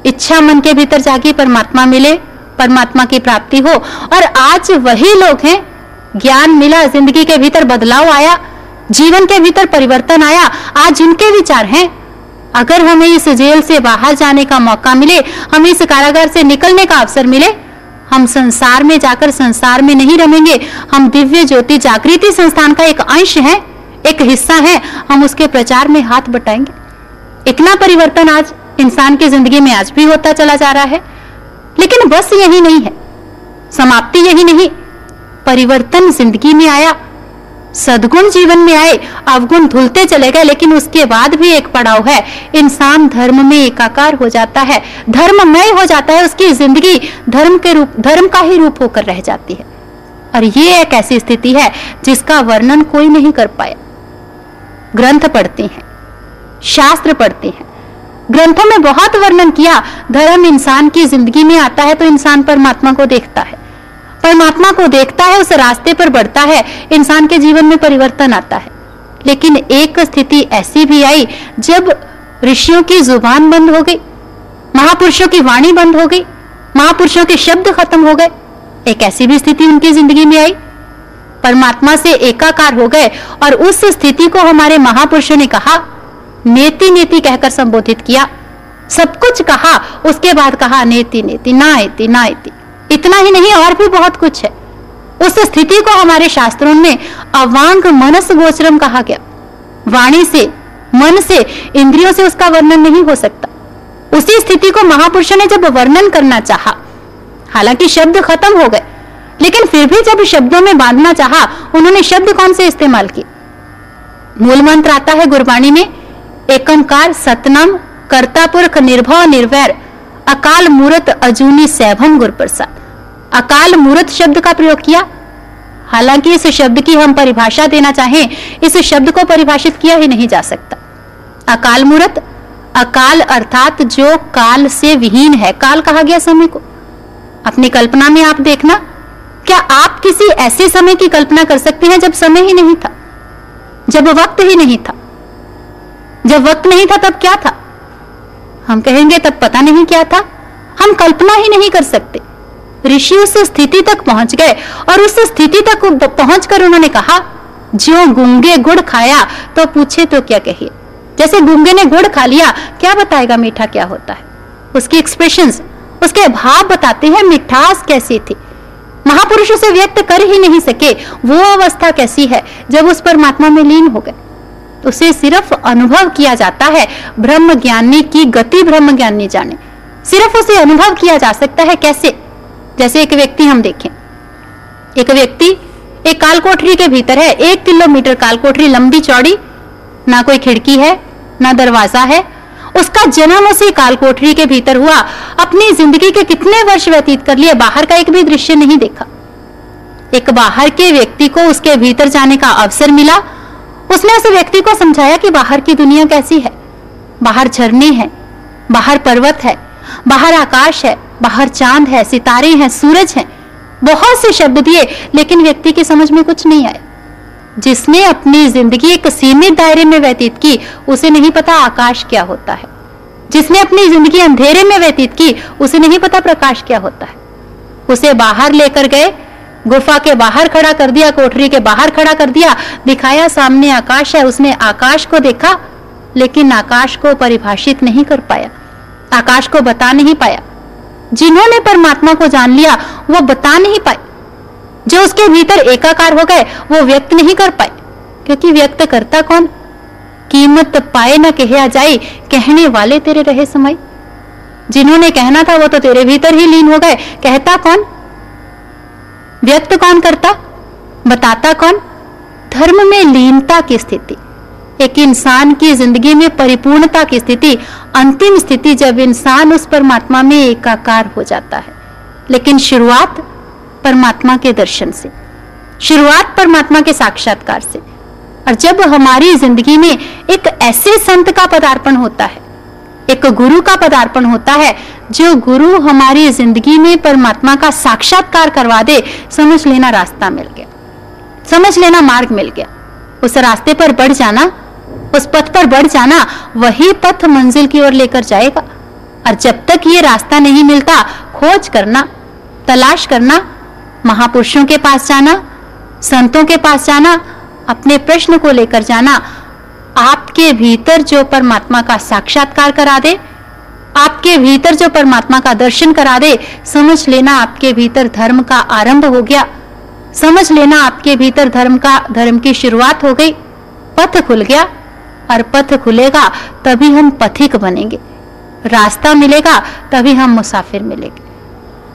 इच्छा मन के भीतर जागी परमात्मा मिले, परमात्मा की प्राप्ति हो, और आज वही लोग हैं, ज्ञान मिला, ज़िंदगी के भीतर बदलाव आया, जीवन के भीतर परिवर्तन आया, आज जिनके विचार हैं। अगर हमें इस जेल से बाहर जाने का मौका मिले, हमें इस कारागार से निकलने का अवसर मिले, हम संसार में जाकर संसार में नहीं रमेंगे। हम दिव्य ज्योति जागृति संस्थान का एक अंश है, एक हिस्सा है, हम उसके प्रचार में हाथ बटाएँगे। इतना परिवर्तन आज इंसान की ज़िंदगी में आज भी होता चला जा रहा है, लेकिन बस यही नहीं है, समाप्ति यही नहीं। परिवर्तन ज़िंदगी में आया सदगुण जीवन में आए, अवगुण धुलते चले गए, लेकिन उसके बाद भी एक पड़ाव है। इंसान धर्म में एकाकार हो जाता है। धर्ममय हो जाता है, उसकी ज़िंदगी धर्म के रूप, धर्म का ही रूप होकर रह जाती है। और ये एक ऐसी स्थिति है, जिसका वर्णन कोई नहीं कर पाया। ग्रंथ पढ़ते हैं, शास्त्र पढ़ते हैं। ग्रंथों में बहुत वर्णन किया, धर्म इंसान की ज़िंदगी में आता है तो इंसान परमात्मा को देखता है। परमात्मा को देखता है, उस रास्ते पर बढ़ता है, इंसान के जीवन में परिवर्तन आता है। लेकिन एक स्थिति ऐसी भी आई, जब ऋषियों की ज़ुबान बंद हो गई, महापुरुषों की वाणी बंद हो गई, महापुरुषों के शब्द खत्म हो गए, एक ऐसी भी स्थिति उनकी ज़िंदगी में आई। परमात्मा से एकाकार हो गए और उस स्थिति को हमारे महापुरुषों ने कहा, नेति नेति कहकर संबोधित किया। सब कुछ कहा, उसके बाद कहा, नेति नेति ना एति ना एति इतना ही नहीं, और भी बहुत कुछ है। उस स्थिति को हमारे शास्त्रों में अवांग मनस गोचरम कहा गया। वाणी से, मन से, इंद्रियों से उसका वर्णन नहीं हो सकता। उसी स्थिति को महापुरुषों ने जब वर्णन करना चाहा, हालाँकि शब्द खत्म हो गए, लेकिन फिर भी जब शब्दों में बांधना चाहा, उन्होंने शब्द कौन से इस्तेमाल किए? मूल मंत्र आता है गुरबाणी में एकमकार सतनम कर्तापुरख निर्भव निर्वैर, अकाल मूर्त अजूनी सैभम गुरप्रसाद। अकाल मूर्त शब्द का प्रयोग किया। हालाँकि इस शब्द की हम परिभाषा देना चाहें, इस शब्द को परिभाषित किया ही नहीं जा सकता। अकाल मूर्त, अकाल अर्थात जो काल से विहीन है। काल कहा गया समय को। अपनी कल्पना में आप देखना, क्या आप किसी ऐसे समय की कल्पना कर सकते हैं जब समय ही नहीं था? जब वक्त ही नहीं था। जब वक्त नहीं था तब क्या था? हम कहेंगे तब पता नहीं क्या था। हम कल्पना ही नहीं कर सकते। ऋषि उस स्थिति तक पहुँच गए और उस स्थिति तक पहुंचकर उन्होंने कहा जो गुंगे गुड़ खाया तो पूछे तो क्या कहिए? जैसे गुंगे ने गुड़ खा लिया, क्या बताएगा मीठा क्या होता है? उसकी एक्सप्रेशंस उसके भाव बताते हैं मिठास कैसी थी। महापुरुष उसे व्यक्त कर ही नहीं सके, वो अवस्था कैसी है जब उस परमात्मा में लीन हो गए। उसे सिर्फ़ अनुभव किया जाता है ब्रह्म ज्ञानी की गति ब्रह्म ज्ञानी जाने। सिर्फ़ उसे अनुभव किया जा सकता है कैसे? जैसे एक व्यक्ति हम देखें। एक व्यक्ति एक काल कोठरी के भीतर है। एक किलोमीटर काल कोठरी लंबी चौड़ी, ना कोई खिड़की है, ना दरवाज़ा है। उसका जन्म उसी काल कोठरी के भीतर हुआ। अपनी ज़िंदगी के कितने वर्ष व्यतीत कर लिए, बाहर का एक भी दृश्य नहीं देखा। एक बाहर के व्यक्ति को उसके भीतर जाने का अवसर मिला। उसने उस व्यक्ति को समझाया कि बाहर की दुनिया कैसी है। बाहर झरने हैं, बाहर पर्वत है, बाहर आकाश है बाहर चाँद है, सितारे हैं, सूरज हैं। बहुत से शब्द दिए, लेकिन व्यक्ति की समझ में कुछ नहीं आए। जिसने अपनी ज़िंदगी एक सीमित दायरे में व्यतीत की, उसे नहीं पता आकाश क्या होता है। जिसने अपनी ज़िंदगी अंधेरे में व्यतीत की, उसे नहीं पता प्रकाश क्या होता है। उसे बाहर लेकर गए, गुफा के बाहर खड़ा कर दिया, कोठरी के बाहर खड़ा कर दिया, दिखाया सामने आकाश है, उसने आकाश को देखा, लेकिन आकाश को परिभाषित नहीं कर पाया। आकाश को बता नहीं पाया। जिन्होंने परमात्मा को जान लिया, वो बता नहीं पाए। जो उसके भीतर एकाकार हो गए, वो व्यक्त नहीं कर पाए। क्योंकि व्यक्त करता कौन? कीमत पाए न कहे जाए कहने वाले तेरे रहे समय। जिन्होंने कहना था, वो तो तेरे भीतर ही लीन हो गए। कहता कौन? व्यक्त कौन करता? बताता कौन? धर्म में लीनता की स्थिति। एक इंसान की ज़िंदगी में परिपूर्णता की स्थिति, अंतिम स्थिति जब इंसान उस परमात्मा में एकाकार हो जाता है। लेकिन शुरुआत परमात्मा के दर्शन से, शुरुआत परमात्मा के साक्षात्कार से। और जब हमारी ज़िंदगी में एक ऐसे संत का पदार्पण होता है, एक गुरु का पदार्पण होता है, जो गुरु हमारी ज़िंदगी में परमात्मा का साक्षात्कार करवा दे, समझ लेना रास्ता मिल गया, समझ लेना मार्ग मिल गया। उस रास्ते पर बढ़ जाना उस पथ पर बढ़ जाना वही पथ मंजिल की ओर लेकर जाएगा। और जब तक ये रास्ता नहीं मिलता, खोज करना, तलाश करना, महापुरुषों के पास जाना, संतों के पास जाना, अपने प्रश्न को लेकर जाना, आपके भीतर जो परमात्मा का साक्षात्कार करा दे, आपके भीतर जो परमात्मा का दर्शन करा दे, समझ लेना आपके भीतर धर्म का आरंभ हो गया। समझ लेना आपके भीतर धर्म का, धर्म की शुरुआत हो गई। पथ खुल गया। और पथ खुलेगा, तभी हम पथिक बनेंगे। रास्ता मिलेगा, तभी हम मुसाफिर मिलेंगे।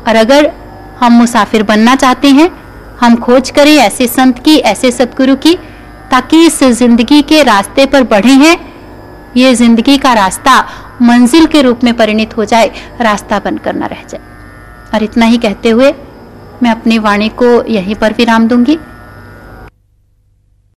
और अगर हम मुसाफिर बनना चाहते हैं, हम खोज करें ऐसे संत की, ऐसे सतगुरु की, ताकि इस ज़िंदगी के रास्ते पर बढ़े हैं। ये ज़िंदगी का रास्ता मंजिल के रूप में परिणित हो जाए, रास्ता बनकर न रह जाए। और इतना ही कहते हुए मैं अपनी वाणी को यहीं पर विराम दूँगी।